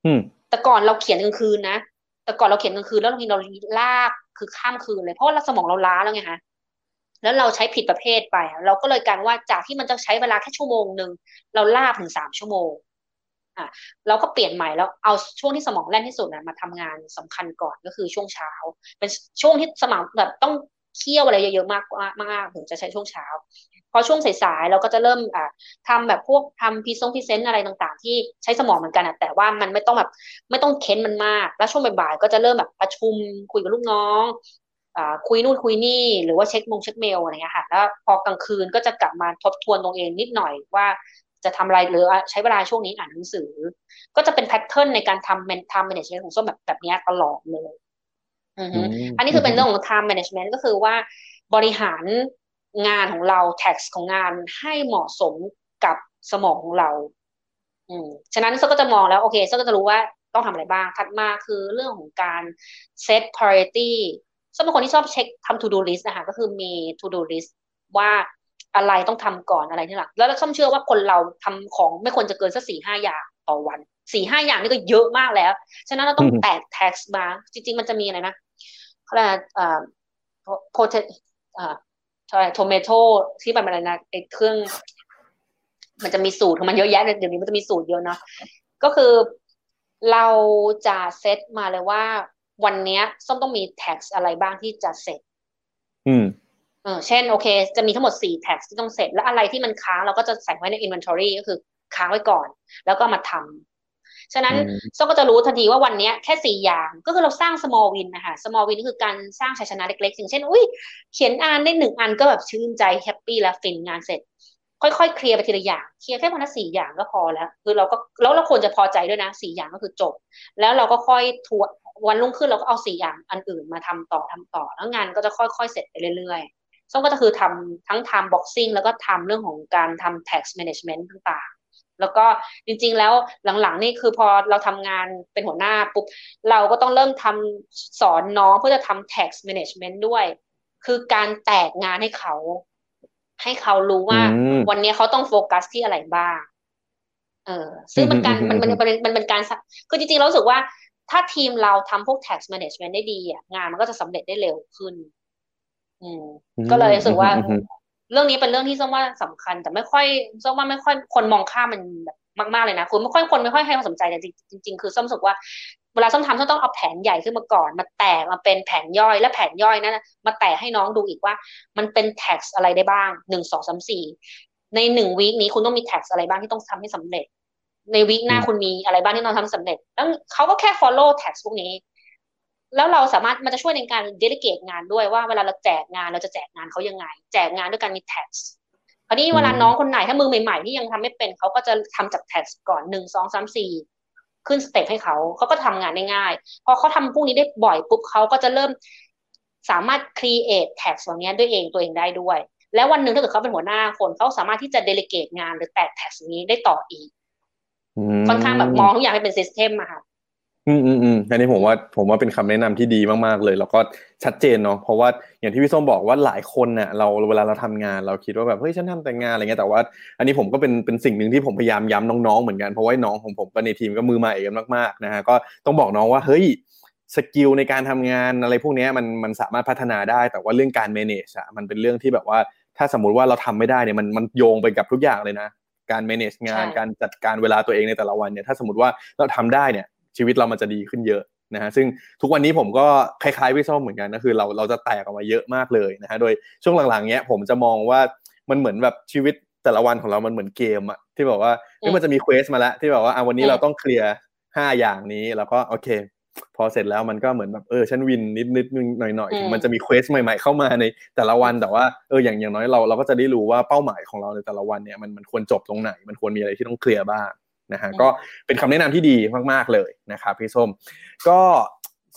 อืม แต่ก่อนเราเขียนกลางคืนนะแต่ก่อนเราเขียนกลางคืนแล้วบางทีเราลากคือข้ามคืนเลยเพราะว่าสมองเราล้าแล้วไงฮะแล้วเราใช้ผิดประเภทไป เราก็เลยการว่าจากที่มันจะใช้เวลาแค่ชั่วโมงหนึ่งเราลากถึงสามชั่วโมง อะเราก็เปลี่ยนใหม่แล้วเอาช่วงที่สมองแล่นที่สุดนะมาทำงานสำคัญก่อนก็คือช่วงเช้า เป็นช่วงที่สมองแบบต้องเคี่ยวอะไรเยอะๆมากมากถึงจะใช้ช่วงเช้า พอช่วงสายๆเราก็จะเริ่มอ่าทำแบบพวกทำพรีซง present อะไรต่างๆ ที่ใช้สมองเหมือนกันอะแต่ว่ามันไม่ต้องแบบไม่ต้องเค้นมันมาก แล้วช่วงบ่ายๆก็จะเริ่มแบบประชุมคุยกับลูกน้องอคุยนู่นคุยนี่หรือว่าเช็คมงเช็คเมลอะไรเงี้ยค่ะแล้วพอกลางคืนก็จะกลับมาทบทวนตัวเองนิดหน่อยว่า จะทำอะไรหรือใช้เวลาช่วงนี้อ่านหนังสือ ก็จะเป็น pattern ในการทำเมนทำแมネจเมนต์ของส้มแบบแบบนี้ตลอดเลยอันนี้คือเป็นเรื่องของ time management ก็คือว่าบริหารงานของเรา task ของงานให้เหมาะสมกับสมองของเรา อืมฉะนั้นเซก็จะมองแล้วโอเคเซก็จะรู้ว่าต้องทำอะไรบ้าง ถัดมาคือเรื่องของการ set priority ส้มเป็นคนที่ชอบเช็คทำ to do list นะคะก็คือมี to do list ว่า อะไรต้องทำก่อนอะไรที่หลังแล้วส้มเชื่อว่าคนเราทำของไม่ควรจะเกินสักสี่ห้าอย่างต่อวันสี่ห้าอย่างนี่ก็เยอะมากแล้ว ฉะนั้นเราต้องแตก tax มา จริง ๆ มันจะมีอะไรนะเขาเรียกอ่า potato อ่าใช่โทเมโตที่มันอะไรนะไอ้เครื่อง มันจะมีสูตรของมันเยอะแยะเดี๋ยวนี้มันจะมีสูตรเยอะเนาะก็คือเราจะเซตมาเลยว่า วันนี้ส้มต้องมีแท็กอะไรบ้างที่จะเสร็จ อืม เออเช่นโอเค จะมีทั้งหมดสี่แท็กที่ต้องเสร็จ แล้วอะไรที่มันค้างเราก็จะใส่ไว้ใน inventory ก็คือค้างไว้ก่อน แล้วก็มาทำฉะนั้นส้มก็จะรู้ทันทีว่าวันนี้แค่สี่อย่างก็คือเราสร้าง small win นะคะ small win คือการสร้างชัยชนะเล็กๆอย่างเช่นอุ้ยเขียนอ่านได้หนึ่งอันก็แบบชื่นใจแฮปปี้แล้วฟินงานเสร็จ ค่อยๆเคลียร์ไปทีละอย่างเคลียร์แค่วันละสี่อย่างก็พอแล้ว คือเราก็แล้วเราควรจะพอใจด้วยนะสี่อย่างก็คือจบ แล้วเราก็ค่อยทวนวันรุ่งขึ้นเราก็เอาสี่อย่างอันอื่นมาทำต่อทำต่อ แล้วงานก็จะค่อยๆเสร็จไปเรื่อยๆ ส้มก็จะคือทำทั้งทำ boxing แล้วก็ทำเรื่องของการทำ tax management ต่างๆ แล้วก็จริงๆแล้วหลังๆนี่คือพอเราทำงานเป็นหัวหน้าปุ๊บเราก็ต้องเริ่มทำสอนน้องเพื่อจะทำ tax management ด้วย คือการแตกงานให้เขา ให้เขารู้ว่า วันนี้เขาต้องโฟกัสที่อะไรบ้างเออซึ่งมันการมันมันมันมันเป็นการคือจริงๆเราสึกว่าถ้าทีมเราทำพวก tax management ได้ดีอะงานมันก็จะสำเร็จได้เร็วขึ้นอืม ก็เลยรู้สึกว่า เรื่องนี้เป็นเรื่องที่ส้มว่าสำคัญ แต่ไม่ค่อยส้มว่าไม่ค่อยคนมองข้ามมันแบบมากๆเลยนะคุณไม่ค่อยคนไม่ค่อยให้ความสนใจแต่จริง ๆ คือส้มรู้สึกว่าเวลาส้มทำส้มต้องเอาแผนใหญ่ขึ้นมาก่อน มาแตกมาเป็นแผนย่อยและแผนย่อยนั้นมาแตกให้น้องดูอีกว่า มันเป็น tax อะไรได้บ้างหนึ่งสองสามสี่ในหนึ่งวีคนี้คุณต้องมี tax อะไรบ้างที่ต้องทำให้สำเร็จ ในวีคหน้าคุณมีอะไรบ้างที่เราทำสำเร็จแล้วเขาก็แค่ follow tax พวกนี้ แล้วเราสามารถมันจะช่วยในการ delegate งานด้วยว่าเวลาเราแจกงานเราจะแจกงานเขายังไง แจกงานด้วยการมี tax คราวนี้เวลาน้องคนไหนถ้ามือใหม่ๆที่ยังทำไม่เป็นเขาก็จะทำจาก tax ก่อนหนึ่งสองสามสี่ขึ้นสเต็ปให้เขาเขาก็ทำงานได้ง่ายพอเขาทำพวกนี้ได้บ่อยปุ๊บเขาก็จะเริ่มสามารถ create tax เหล่านี้ด้วยเองตัวเองได้ด้วย แล้ววันหนึ่งถ้าเกิดเขาเป็นหัวหน้าคนเขาสามารถที่จะ delegate งานหรือแตก task นี้ได้ต่ออีก ค่อนข้างแบบมองทุกอย่างให้เป็น system อะค่ะ อืมอืมอืมอันนี้ผมว่าผมว่าเป็นคำแนะนำที่ดีมากๆเลย แล้วก็ชัดเจนเนาะเพราะว่าอย่างที่พี่ส้มบอกว่าหลายคนเนี่ยเราเวลาเราทำงานเราคิดว่าแบบเฮ้ยฉันทำแต่งานอะไรเงี้ยแต่ว่า อันนี้ผมก็เป็นเป็นสิ่งหนึ่งที่ผมพยายามย้ำน้องๆเหมือนกันเพราะว่าน้องของผมก็ในทีมก็มือใหม่กันมากๆนะฮะก็ต้องบอกน้องว่าเฮ้ย skill ในการทำงานอะไรพวกนี้มันมันสามารถพัฒนาได้ แต่ว่าเรื่องการ manage อะมันเป็นเรื่องที่แบบว่าถ้าสมมุติว่าเราทำไม่ได้เนี่ยมันมันโยงไปกับทุกอย่างเลยนะการ manage งานการจัดการเวลาตัวเองในแต่ละวันเนี่ยถ้าสมมติว่าเราทำได้เนี่ย ชีวิตเรามันจะดีขึ้นเยอะนะฮะซึ่งทุกวันนี้ผมก็คล้ายๆพี่ส้มเหมือนกันนะคือเราเราจะแตกออกมาเยอะมากเลยนะฮะโดยช่วงหลังๆเนี้ยผมจะมองว่ามันเหมือนแบบชีวิตแต่ละวันของเรามันเหมือนเกมอะที่บอกว่ามันจะมี quest มาแล้วที่แบบว่าอะวันนี้เราต้อง clear ห้าอย่างนี้แล้วก็โอเค พอเสร็จแล้วมันก็เหมือนแบบเออฉัน win นิดนิดนึงหน่อยหน่อยมันจะมี quest ใหม่ ๆ เข้ามาในแต่ละวันแต่ว่าเอออย่างอย่างน้อยเราเราก็จะได้รู้ว่าเป้าหมายของเราในแต่ละวันเนี่ยมันมันควรจบตรงไหน มันควรมีอะไรที่ต้องเคลียร์บ้าง นะฮะก็เป็นคำแนะนำที่ดีมากๆเลยนะครับพี่ส้ม ก็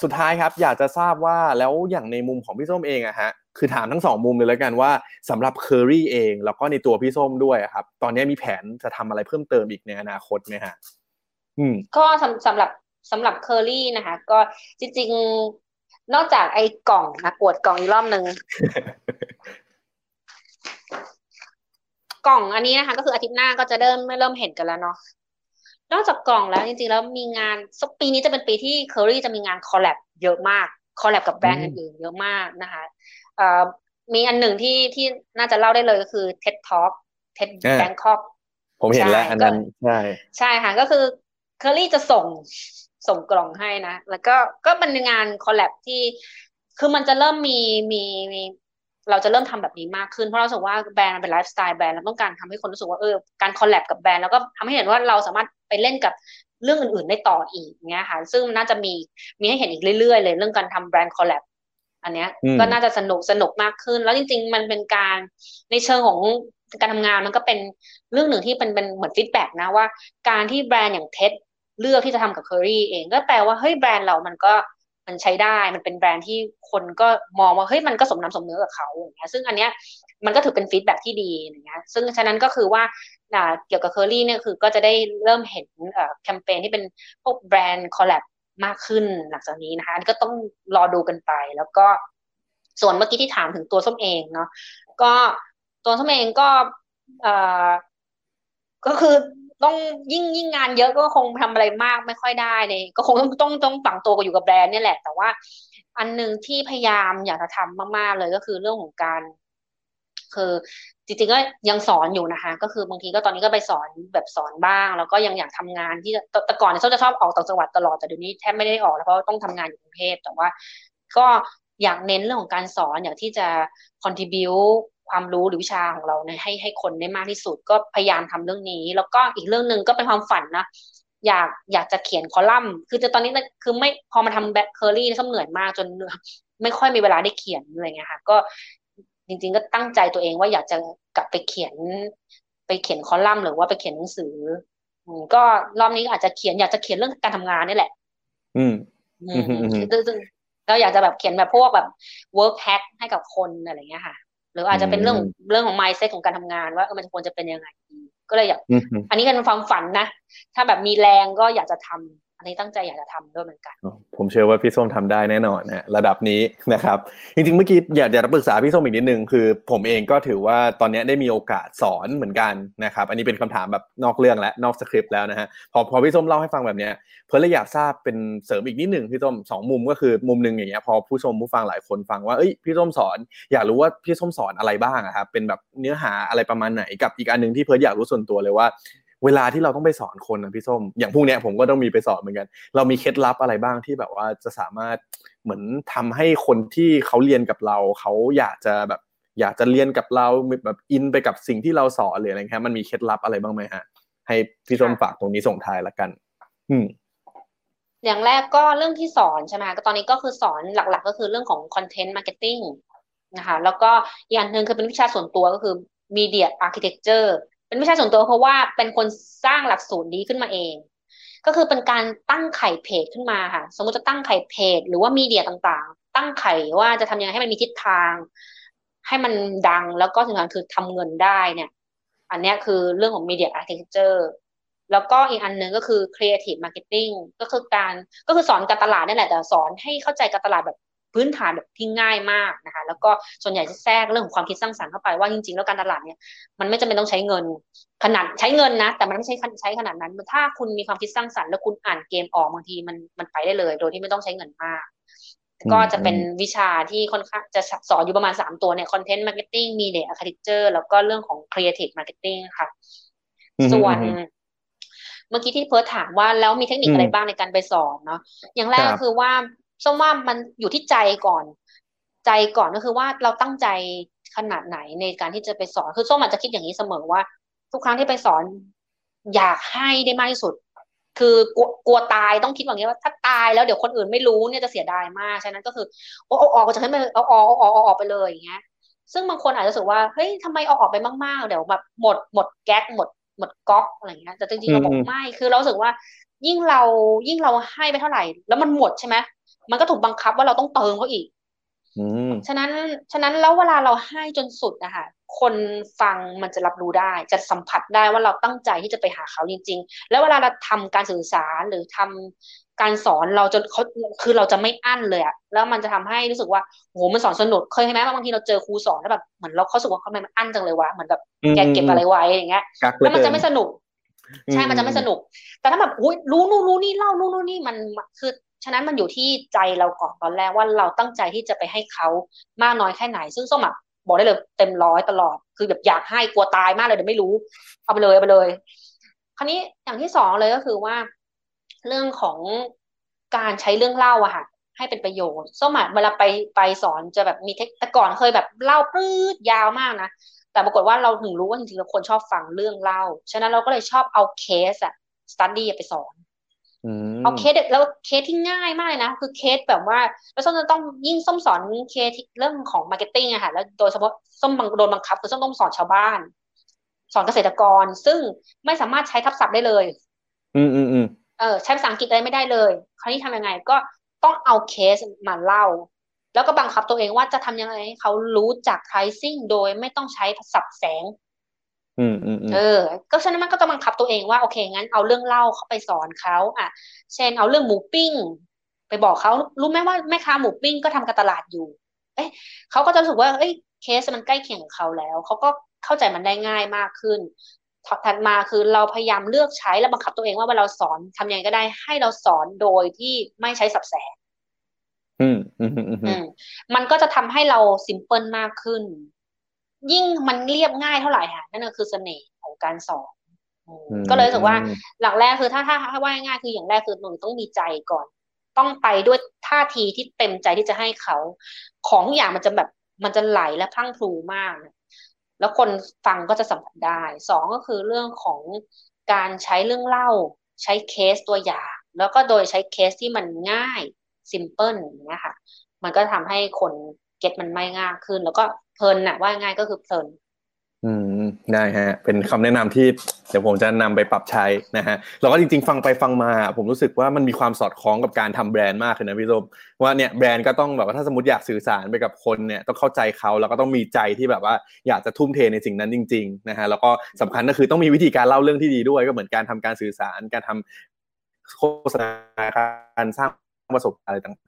สุดท้ายครับอยากจะทราบว่าแล้วอย่างในมุมของพี่ส้มเองอะฮะคือถามทั้งสองมุมเลยแล้วกันว่าสำหรับเคอรี่เอง แล้วก็ในตัวพี่ส้มด้วยครับ ตอนนี้มีแผนจะทำอะไรเพิ่มเติมอีกในอนาคตไหมฮะอืมก็สำสำหรับสำหรับเคอรี่นะคะ ก็จริง ๆ นอกจากไอ้กล่องนะอวดกล่องอีกรอบหนึ่งกล่องอันนี้นะคะ ก็คืออาทิตย์หน้าก็จะเริ่มเริ่มเห็นกันแล้วเนาะ นอกจากกล่องแล้วจริงๆ แล้วมีงานสักปีนี้จะเป็นปีที่เคอรี่จะมีงาน collab เยอะมาก collab กับแบรนด์อื่นๆเยอะมากนะคะเอ่อมีอันหนึ่งที่ที่น่าจะเล่าได้เลยก็คือ TED Talk TED อ่า Bangkok ผมเห็นแล้วใช่อันนั้นก็ใช่ใช่ค่ะก็คือเคอรี่จะส่งส่งกล่องให้นะ แล้วก็ก็เป็นงาน collab ที่ คือมันจะเริ่มมีมีมีเราจะเริ่มทำแบบนี้มากขึ้นเพราะเรารู้สึกว่าแบรนด์มันเป็น lifestyle brand เราต้องการทำให้คนรู้สึกว่าเออการ collab กับแบรนด์แล้วก็ทำให้เห็นว่าเราสามารถ ไปเล่นกับเรื่องอื่นๆได้ต่ออีกเงี้ยค่ะ ซึ่งน่าจะมีมีให้เห็นอีกเรื่อยๆ เลยเรื่องการทำ brand collab อันเนี้ยอืมก็น่าจะสนุกสนุกมากขึ้น แล้วจริง ๆ มันเป็นการในเชิงของการทำงานมันก็เป็นเรื่องหนึ่งที่เป็นเป็นเหมือน feedback นะว่าการที่แบรนด์อย่าง TED เลือกที่จะทำกับเคอรี่เองก็แปลว่าเฮ้ยแบรนด์เรามันก็มันใช้ได้ มันเป็นแบรนด์ที่คนก็มองว่าเฮ้ยมันก็สมน้ำสมเนื้อกับเขาอย่างเงี้ยซึ่งอันเนี้ย มันก็ถือเป็น feedback ที่ดีอย่างเงี้ยซึ่งฉะนั้นก็คือว่าเกี่ยวกับเคอรี่เนี่ยคือก็จะได้เริ่มเห็นแคมเปญที่เป็นพวก brand collab มากขึ้นหลังจากนี้นะคะก็ต้องรอดูกันไป แล้วก็ส่วนเมื่อกี้ที่ถามถึงตัวส้มเองเนาะก็ตัวส้มเองก็เอ่อก็คือต้องยิ่งยิ่งงานเยอะก็คงทำอะไรมากไม่ค่อยได้เลยก็คงต้องต้องต้องฝังตัวกับอยู่กับแบรนด์นี่แหละ แต่ว่าอันหนึ่งที่พยายามอยากจะทำมาก ๆ เลยก็คือเรื่องของการ คือจริงๆก็ยังสอนอยู่นะคะ ก็คือบางทีก็ตอนนี้ก็ไปสอนแบบสอนบ้าง แล้วก็ยังอยากทำงานที่แต่ก่อนเนี่ยเขาจะชอบออกต่างจังหวัดตลอดแต่เดี๋ยวนี้แทบไม่ได้ออกแล้วเพราะต้องทำงานอยู่กรุงเทพแต่ว่า ก็อยากเน้นเรื่องของการสอนอยากที่จะ contribute ความรู้หรือวิชาของเราเนี่ยให้ให้คนได้มากที่สุดก็พยายามทำเรื่องนี้ แล้วก็อีกเรื่องหนึ่งก็เป็นความฝันนะอยากอยากจะเขียนคอลัมน์ คือจะตอนนี้คือไม่พอมาทำแบ็คเคอรี่ก็เหนื่อยมากจนไม่ค่อยมีเวลาได้เขียนอะไรเงี้ยค่ะ ก็ จริง ๆ ก็ตั้งใจตัวเองว่าอยากจะกลับไปเขียน ไปเขียนคอลัมน์หรือว่าไปเขียนหนังสืออืมก็รอบนี้อาจจะเขียนอยากจะเขียนเรื่องการทำงานนี่แหละ อืมอือืมมอืมอืมซึ่งซึ่งเราอยากจะแบบเขียนแบบพวกแบบ work hack ให้กับคนอะไรเงี้ยค่ะ หรืออาจจะเป็นเรื่องอืมเรื่องของ mindset ของการทำงานว่าเออมันควรจะเป็นยังไงดีก็เลยอยากอืมอันนี้เป็นความฝันนะ ถ้าแบบมีแรงก็อยากจะทำ อันนี้ตั้งใจอยากจะทำด้วยเหมือนกัน ผมเชื่อว่าพี่ส้มทำได้แน่นอนนะระดับนี้นะครับ จริงๆเมื่อกี้อยากจะปรึกษาพี่ส้มอีกนิดนึงคือ ผมเองก็ถือว่าตอนนี้ได้มีโอกาสสอนเหมือนกันนะครับ อันนี้เป็นคำถามแบบนอกเรื่องและนอกสคริปต์แล้วนะฮะพอพอพี่ส้มเล่าให้ฟังแบบเนี้ยเพื่อเลยอยากทราบเป็นเสริมอีกนิดนึงพี่ส้มสองมุมก็คือมุมหนึ่งอย่างเงี้ยพอผู้ชมผู้ฟังหลายคนฟังว่าเอ้ยพี่ส้มสอน อยากรู้ว่าพี่ส้มสอนอะไรบ้างอะครับเป็นแบบเนื้อหาอะไรประมาณไหนกับอีกอันหนึ่งที่เพิร์ดอยากรู้ส่วนตัวเลยว่า เวลาที่เราต้องไปสอนคนนะพี่ส้ม อย่างพวกเนี้ยผมก็ต้องมีไปสอนเหมือนกัน เรามีเคล็ดลับอะไรบ้างที่แบบว่าจะสามารถเหมือนทำให้คนที่เขาเรียนกับเรา เขาอยากจะแบบอยากจะเรียนกับเราแบบอินไปกับสิ่งที่เราสอนหรืออะไรครับมันมีเคล็ดลับอะไรบ้างไหมฮะ ให้พี่ส้มฝากตรงนี้ส่งท้ายละกัน อืมอย่างแรกก็เรื่องที่สอนใช่ไหมก็ตอนนี้ก็คือสอนหลัก ๆ ก็คือเรื่องของ content marketing นะคะแล้วก็อีกอย่างหนึ่งคือเป็นวิชาส่วนตัวก็คือ media architecture เป็นวิชาส่วนตัวเพราะว่าเป็นคนสร้างหลักสูตรนี้ขึ้นมาเอง ก็คือเป็นการตั้งไข่เพจขึ้นมาค่ะ สมมติจะตั้งไข่เพจ หรือว่ามีเดียต่างๆ ตั้งไข่ว่าจะทำยังไงให้มันมีทิศทาง ให้มันดังแล้วก็สำคัญคือทำเงินได้เนี่ย อันนี้คือเรื่องของ media architecture แล้วก็อีกอันหนึ่งก็คือ creative marketing ก็คือการก็คือสอนการตลาดนี่แหละแต่สอนให้เข้าใจการตลาดแบบ พื้นฐานแบบที่ง่ายมากนะคะ แล้วก็ส่วนใหญ่จะแทรกเรื่องของความคิดสร้างสรรค์เข้าไปว่าจริงๆ แล้วการตลาดเนี่ยมันไม่จำเป็นต้องใช้เงิน ขนาดใช้เงินนะ แต่มันไม่ใช่ใช้ขนาดนั้น ถ้าคุณมีความคิดสร้างสรรค์แล้วคุณอ่านเกมออกบางทีมันมันไปได้เลย โดยที่ไม่ต้องใช้เงินมากอืมก็จะเป็นวิชาที่ค่อนข้างจะสอนอยู่ประมาณสามตัวเนี่ย content marketing media architecture แล้วก็เรื่องของ creative marketing ค่ะอืมส่วนอืมเมื่อกี้ที่เพิร์ทถามว่าแล้วมีเทคนิคอืมอะไรบ้างในการไปสอนเนาะอย่างแรกครับก็คือว่า ส้มว่ามันอยู่ที่ใจก่อน ใจก่อนก็คือว่าเราตั้งใจขนาดไหนในการที่จะไปสอนคือส้มอาจจะคิดอย่างนี้เสมอว่า ทุกครั้งที่ไปสอน อยากให้ได้มากที่สุด คือกลัวกลัวตายต้องคิดอย่างนี้ว่าถ้าตายแล้วเดี๋ยวคนอื่นไม่รู้เนี่ยจะเสียดายมากฉะนั้นก็คือโอ้ออกจากให้มันเอาออกออกออกไปเลยอย่างเงี้ยซึ่งบางคนอาจจะรู้สึกว่าเฮ้ยทำไมเอาออกไปมากๆเดี๋ยวแบบหมดหมดแก๊กหมดหมดก๊อกอะไรเงี้ยแต่จริงๆเราบอกไม่คือเราสึกว่า ยิ่งเรายิ่งเราให้ไปเท่าไหร่ แล้วมันหมดใช่ไหม มันก็ถูกบังคับว่าเราต้องเติมเขาอีกอืมฉะนั้น ฉะนั้นแล้วเวลาเราให้จนสุดนะคะคนฟังมันจะรับรู้ได้ จะสัมผัสได้ว่าเราตั้งใจที่จะไปหาเขาจริง ๆ แล้วเวลาเราทำการสื่อสารหรือทำการสอนเราจนเขาคือเราจะไม่อั้นเลยอะแล้วมันจะทำให้รู้สึกว่าโหมันสอนสนุกเคยไหมบางทีเราเจอครูสอนแล้วแบบเหมือนเราเขาสึกว่าทำไมมันอั้นจังเลยวะเหมือนแบบแกเก็บอะไรไว้อย่างเงี้ยกักเหลืแล้อวมันเกิจะไม่สนุก ใช่มันจะไม่สนุก แต่ถ้าแบบอุ้ยรู้นู่นรู้นี่เล่านู่นนู่นนี่มันคือ ฉะนั้นมันอยู่ที่ใจเราก่อนตอนแรกว่าเราตั้งใจที่จะไปให้เขามากน้อยแค่ไหน ซึ่งส้มอะบอกได้เลยเต็มร้อยตลอด คือแบบอยากให้กลัวตายมากเลยเดี๋ยวไม่รู้ เอาไปเลยเอาไปเลย คราวนี้อย่างที่สองเลยก็คือว่า เรื่องของการใช้เรื่องเล่าอะค่ะให้เป็นประโยชน์ส้มอะเวลาไปไปสอนจะแบบมีเทคแต่ก่อนเคยแบบเล่าปื้ดยาวมากนะแต่ปรากฏว่าเราถึงรู้ว่าจริงๆแล้วคนชอบฟังเรื่องเล่า ฉะนั้นเราก็เลยชอบเอาเคสอะ study ไปสอน เอาเคสแล้วเคสที่ง่ายมากเลยนะ คือเคสแบบว่าแล้วส้มจะต้องยิ่งส้มสอนเคสที่เรื่องของ marketing อะค่ะแล้วโดยเฉพาะส้มบังโดนบังคับ คือส้มต้องสอนชาวบ้าน สอนเกษตรกร ซึ่งไม่สามารถใช้ทับศัพท์ได้เลย อืมอืมอืมเออใช้ภาษาอังกฤษอะไรไม่ได้เลยคราวนี้ทำยังไงก็ต้องเอาเคสมาเล่า แล้วก็บังคับตัวเองว่าจะทำยังไงให้เขารู้จัก pricing โดยไม่ต้องใช้ศัพท์แสงอืมอืมอืม เออ ก็ฉะนั้นมันก็ต้องบังคับตัวเองว่าโอเคงั้นเอาเรื่องเล่าเข้าไปสอนเขาอะ เช่นเอาเรื่องหมูปิ้ง ไปบอกเขารู้ไหมว่าแม่ค้าหมูปิ้งก็ทำการตลาดอยู่ เอ๊ะเขาก็จะรู้สึกว่า เอ้ยเคสมันใกล้เคียงกับเขาแล้วเขาก็เข้าใจมันได้ง่ายมากขึ้นถัดมาคือเราพยายามเลือกใช้และบังคับตัวเองว่าเวลาเราสอนทำยังไงก็ได้ ให้เราสอนโดยที่ไม่ใช้สับแสงอืมอืมอืมอืมอืมมันก็จะทำให้เราซิมเพิลมากขึ้น ยิ่งมันเรียบง่ายเท่าไหร่ค่ะนั่นก็คือเสน่ห์ของการสอนอืมอืมก็เลยรู้สึกว่าหลักแรกคือถ้าถ้าถ้าว่าง่ายๆคืออย่างแรกคือหนูต้องมีใจก่อน ต้องไปด้วยท่าทีที่เต็มใจที่จะให้เขา ของทุกอย่างมันจะแบบมันจะไหลและพรั่งพรูมากนะแล้วคนฟังก็จะสัมผัสได้สองก็คือเรื่องของการใช้เรื่องเล่า ใช้เคสตัวอย่าง แล้วก็โดยใช้เคสที่มันง่ายซิมเพิลอย่างเงี้ยค่ะ มันก็ทำให้คนเก็ตมันไม่ง่ายขึ้น แล้วก็ เพลินนะว่าง่ายก็คือเพลินอืมได้ฮะ เป็นคำแนะนำที่เดี๋ยวผมจะนำไปปรับใช้นะฮะแล้วก็จริง ๆ ฟังไปฟังมา ผมรู้สึกว่ามันมีความสอดคล้องกับการทำแบรนด์มากเลยนะพี่ส้มว่าเนี่ยแบรนด์ก็ต้องแบบว่าถ้าสมมติอยากสื่อสารไปกับคนเนี่ยต้องเข้าใจเขาแล้วก็ต้องมีใจที่แบบว่าอยากจะทุ่มเทในสิ่งนั้นจริง ๆ นะฮะแล้วก็สำคัญก็คือต้องมีวิธีการเล่าเรื่องที่ดีด้วย ก็เหมือนการทำการสื่อสารการทำโฆษณาการสร้างประสบการณ์อะไรต่าง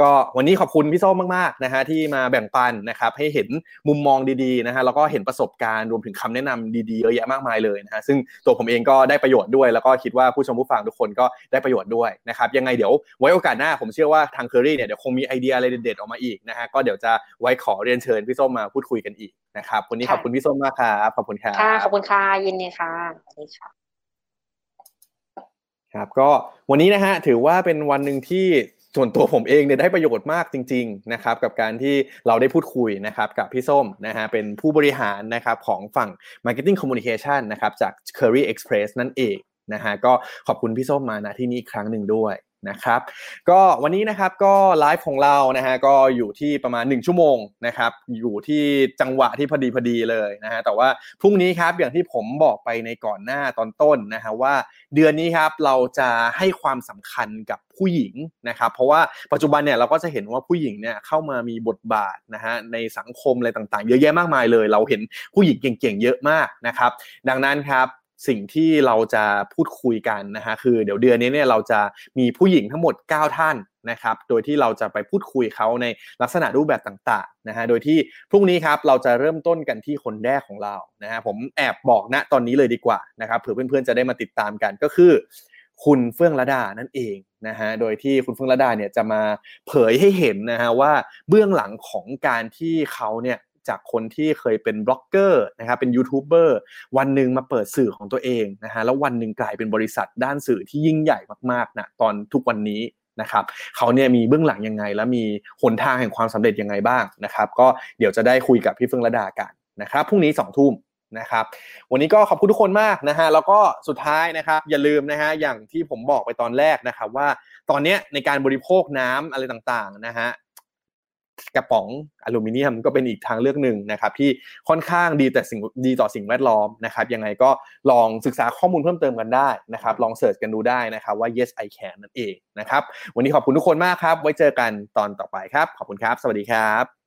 ก็วันนี้ขอบคุณพี่ส้มมากๆนะฮะที่มาแบ่งปันนะครับให้เห็นมุมมองดีๆนะฮะแล้วก็เห็นประสบการณ์รวมถึงคำแนะนำดีๆเยอะแยะมากมายเลยนะฮะซึ่งตัวผมเองก็ได้ประโยชน์ด้วย แล้วก็คิดว่าผู้ชมผู้ฟังทุกคนก็ได้ประโยชน์ด้วยนะครับยังไงเดี๋ยวไว้โอกาสหน้าผมเชื่อว่าทางเคอรี่เนี่ยเดี๋ยวคงมีไอเดียอะไรเด็ดๆออกมาอีกนะฮะก็เดี๋ยวจะไว้ขอเรียนเชิญพี่ส้มมาพูดคุยกันอีกนะครับวันนี้ขอบคุณพี่ส้มมากครับขอบคุณครับค่ะขอบคุณค่ะยินดีค่ะสวัสดีค่ะครับก็วันนี้นะฮะถือว่าเป็นวันหนึ่งที่ ส่วนตัวผมเองเนี่ยได้ประโยชน์มากจริงๆนะครับกับการที่เราได้พูดคุยนะครับกับพี่ส้มนะฮะเป็นผู้บริหารนะครับของฝั่ง Marketing Communication นะครับจาก Curry Express นั่นเองนะฮะก็ขอบคุณพี่ส้มมาณที่นี้อีกครั้งหนึ่งด้วย นะครับก็วันนี้นะครับก็ไลฟ์ของเรานะฮะก็อยู่ที่ประมาณ 1 ชั่วโมงนะครับอยู่ที่จังหวะที่พอดีพอดีเลยนะฮะแต่ว่าพรุ่งนี้ครับอย่างที่ผมบอกไปในก่อนหน้าตอนต้นนะฮะว่าเดือนนี้ครับเราจะให้ความสำคัญกับผู้หญิงนะครับเพราะว่าปัจจุบันเนี่ยเราก็จะเห็นว่าผู้หญิงเนี่ยเข้ามามีบทบาทนะฮะในสังคมอะไรต่างๆ เยอะแยะมากมายเลย เราเห็นผู้หญิงเก่งๆเยอะมากนะครับดังนั้นครับ สิ่งที่เราจะพูดคุยกันนะฮะคือเดี๋ยวเดือนนี้เนี่ยเราจะมีผู้หญิงทั้งหมด 9 ท่านนะครับ โดยที่เราจะไปพูดคุยเขาในลักษณะรูปแบบต่างๆนะฮะ โดยที่พรุ่งนี้ครับเราจะเริ่มต้นกันที่คนแรกของเรานะฮะผมแอบบอกณตอนนี้เลยดีกว่านะครับเผื่อเพื่อนๆจะได้มาติดตามกันก็คือ คุณเฟื่องระดานั่นเองนะฮะ โดยที่คุณเฟื่องระดาเนี่ยจะมาเผยให้เห็นนะฮะว่าเบื้องหลังของการที่เขาเนี่ย จากคนที่เคยเป็นบล็อกเกอร์นะครับเป็นยูทูบเบอร์วันหนึ่งมาเปิดสื่อของตัวเองนะฮะแล้ววันหนึ่งกลายเป็นบริษัทด้านสื่อที่ยิ่งใหญ่มากๆนะตอนทุกวันนี้นะครับเขาเนี่ยมีเบื้องหลังยังไง และมีหนทางแห่งความสำเร็จยังไงบ้างนะครับ ก็เดี๋ยวจะได้คุยกับพี่เฟื่องระดากันนะครับพรุ่งนี้สองทุ่มนะครับวันนี้ก็ขอบคุณทุกคนมากนะฮะแล้วก็สุดท้ายนะครับอย่าลืมนะฮะอย่างที่ผมบอกไปตอนแรกนะครับว่าตอนนี้ในการบริโภคน้ำอะไรต่างๆนะฮะ กระป๋องอลูมิเนียมก็เป็นอีกทางเลือกหนึ่งนะครับที่ค่อนข้างดีแต่สิ่งดีต่อสิ่งแวดล้อมนะครับยังไงก็ลองศึกษาข้อมูลเพิ่มเติมกันได้นะครับลองเสิร์ชกันดูได้นะครับว่า yes I can นั่นเองนะครับวันนี้ขอบคุณทุกคนมากครับ ไว้เจอกันตอนต่อไปครับ ขอบคุณครับ สวัสดีครับ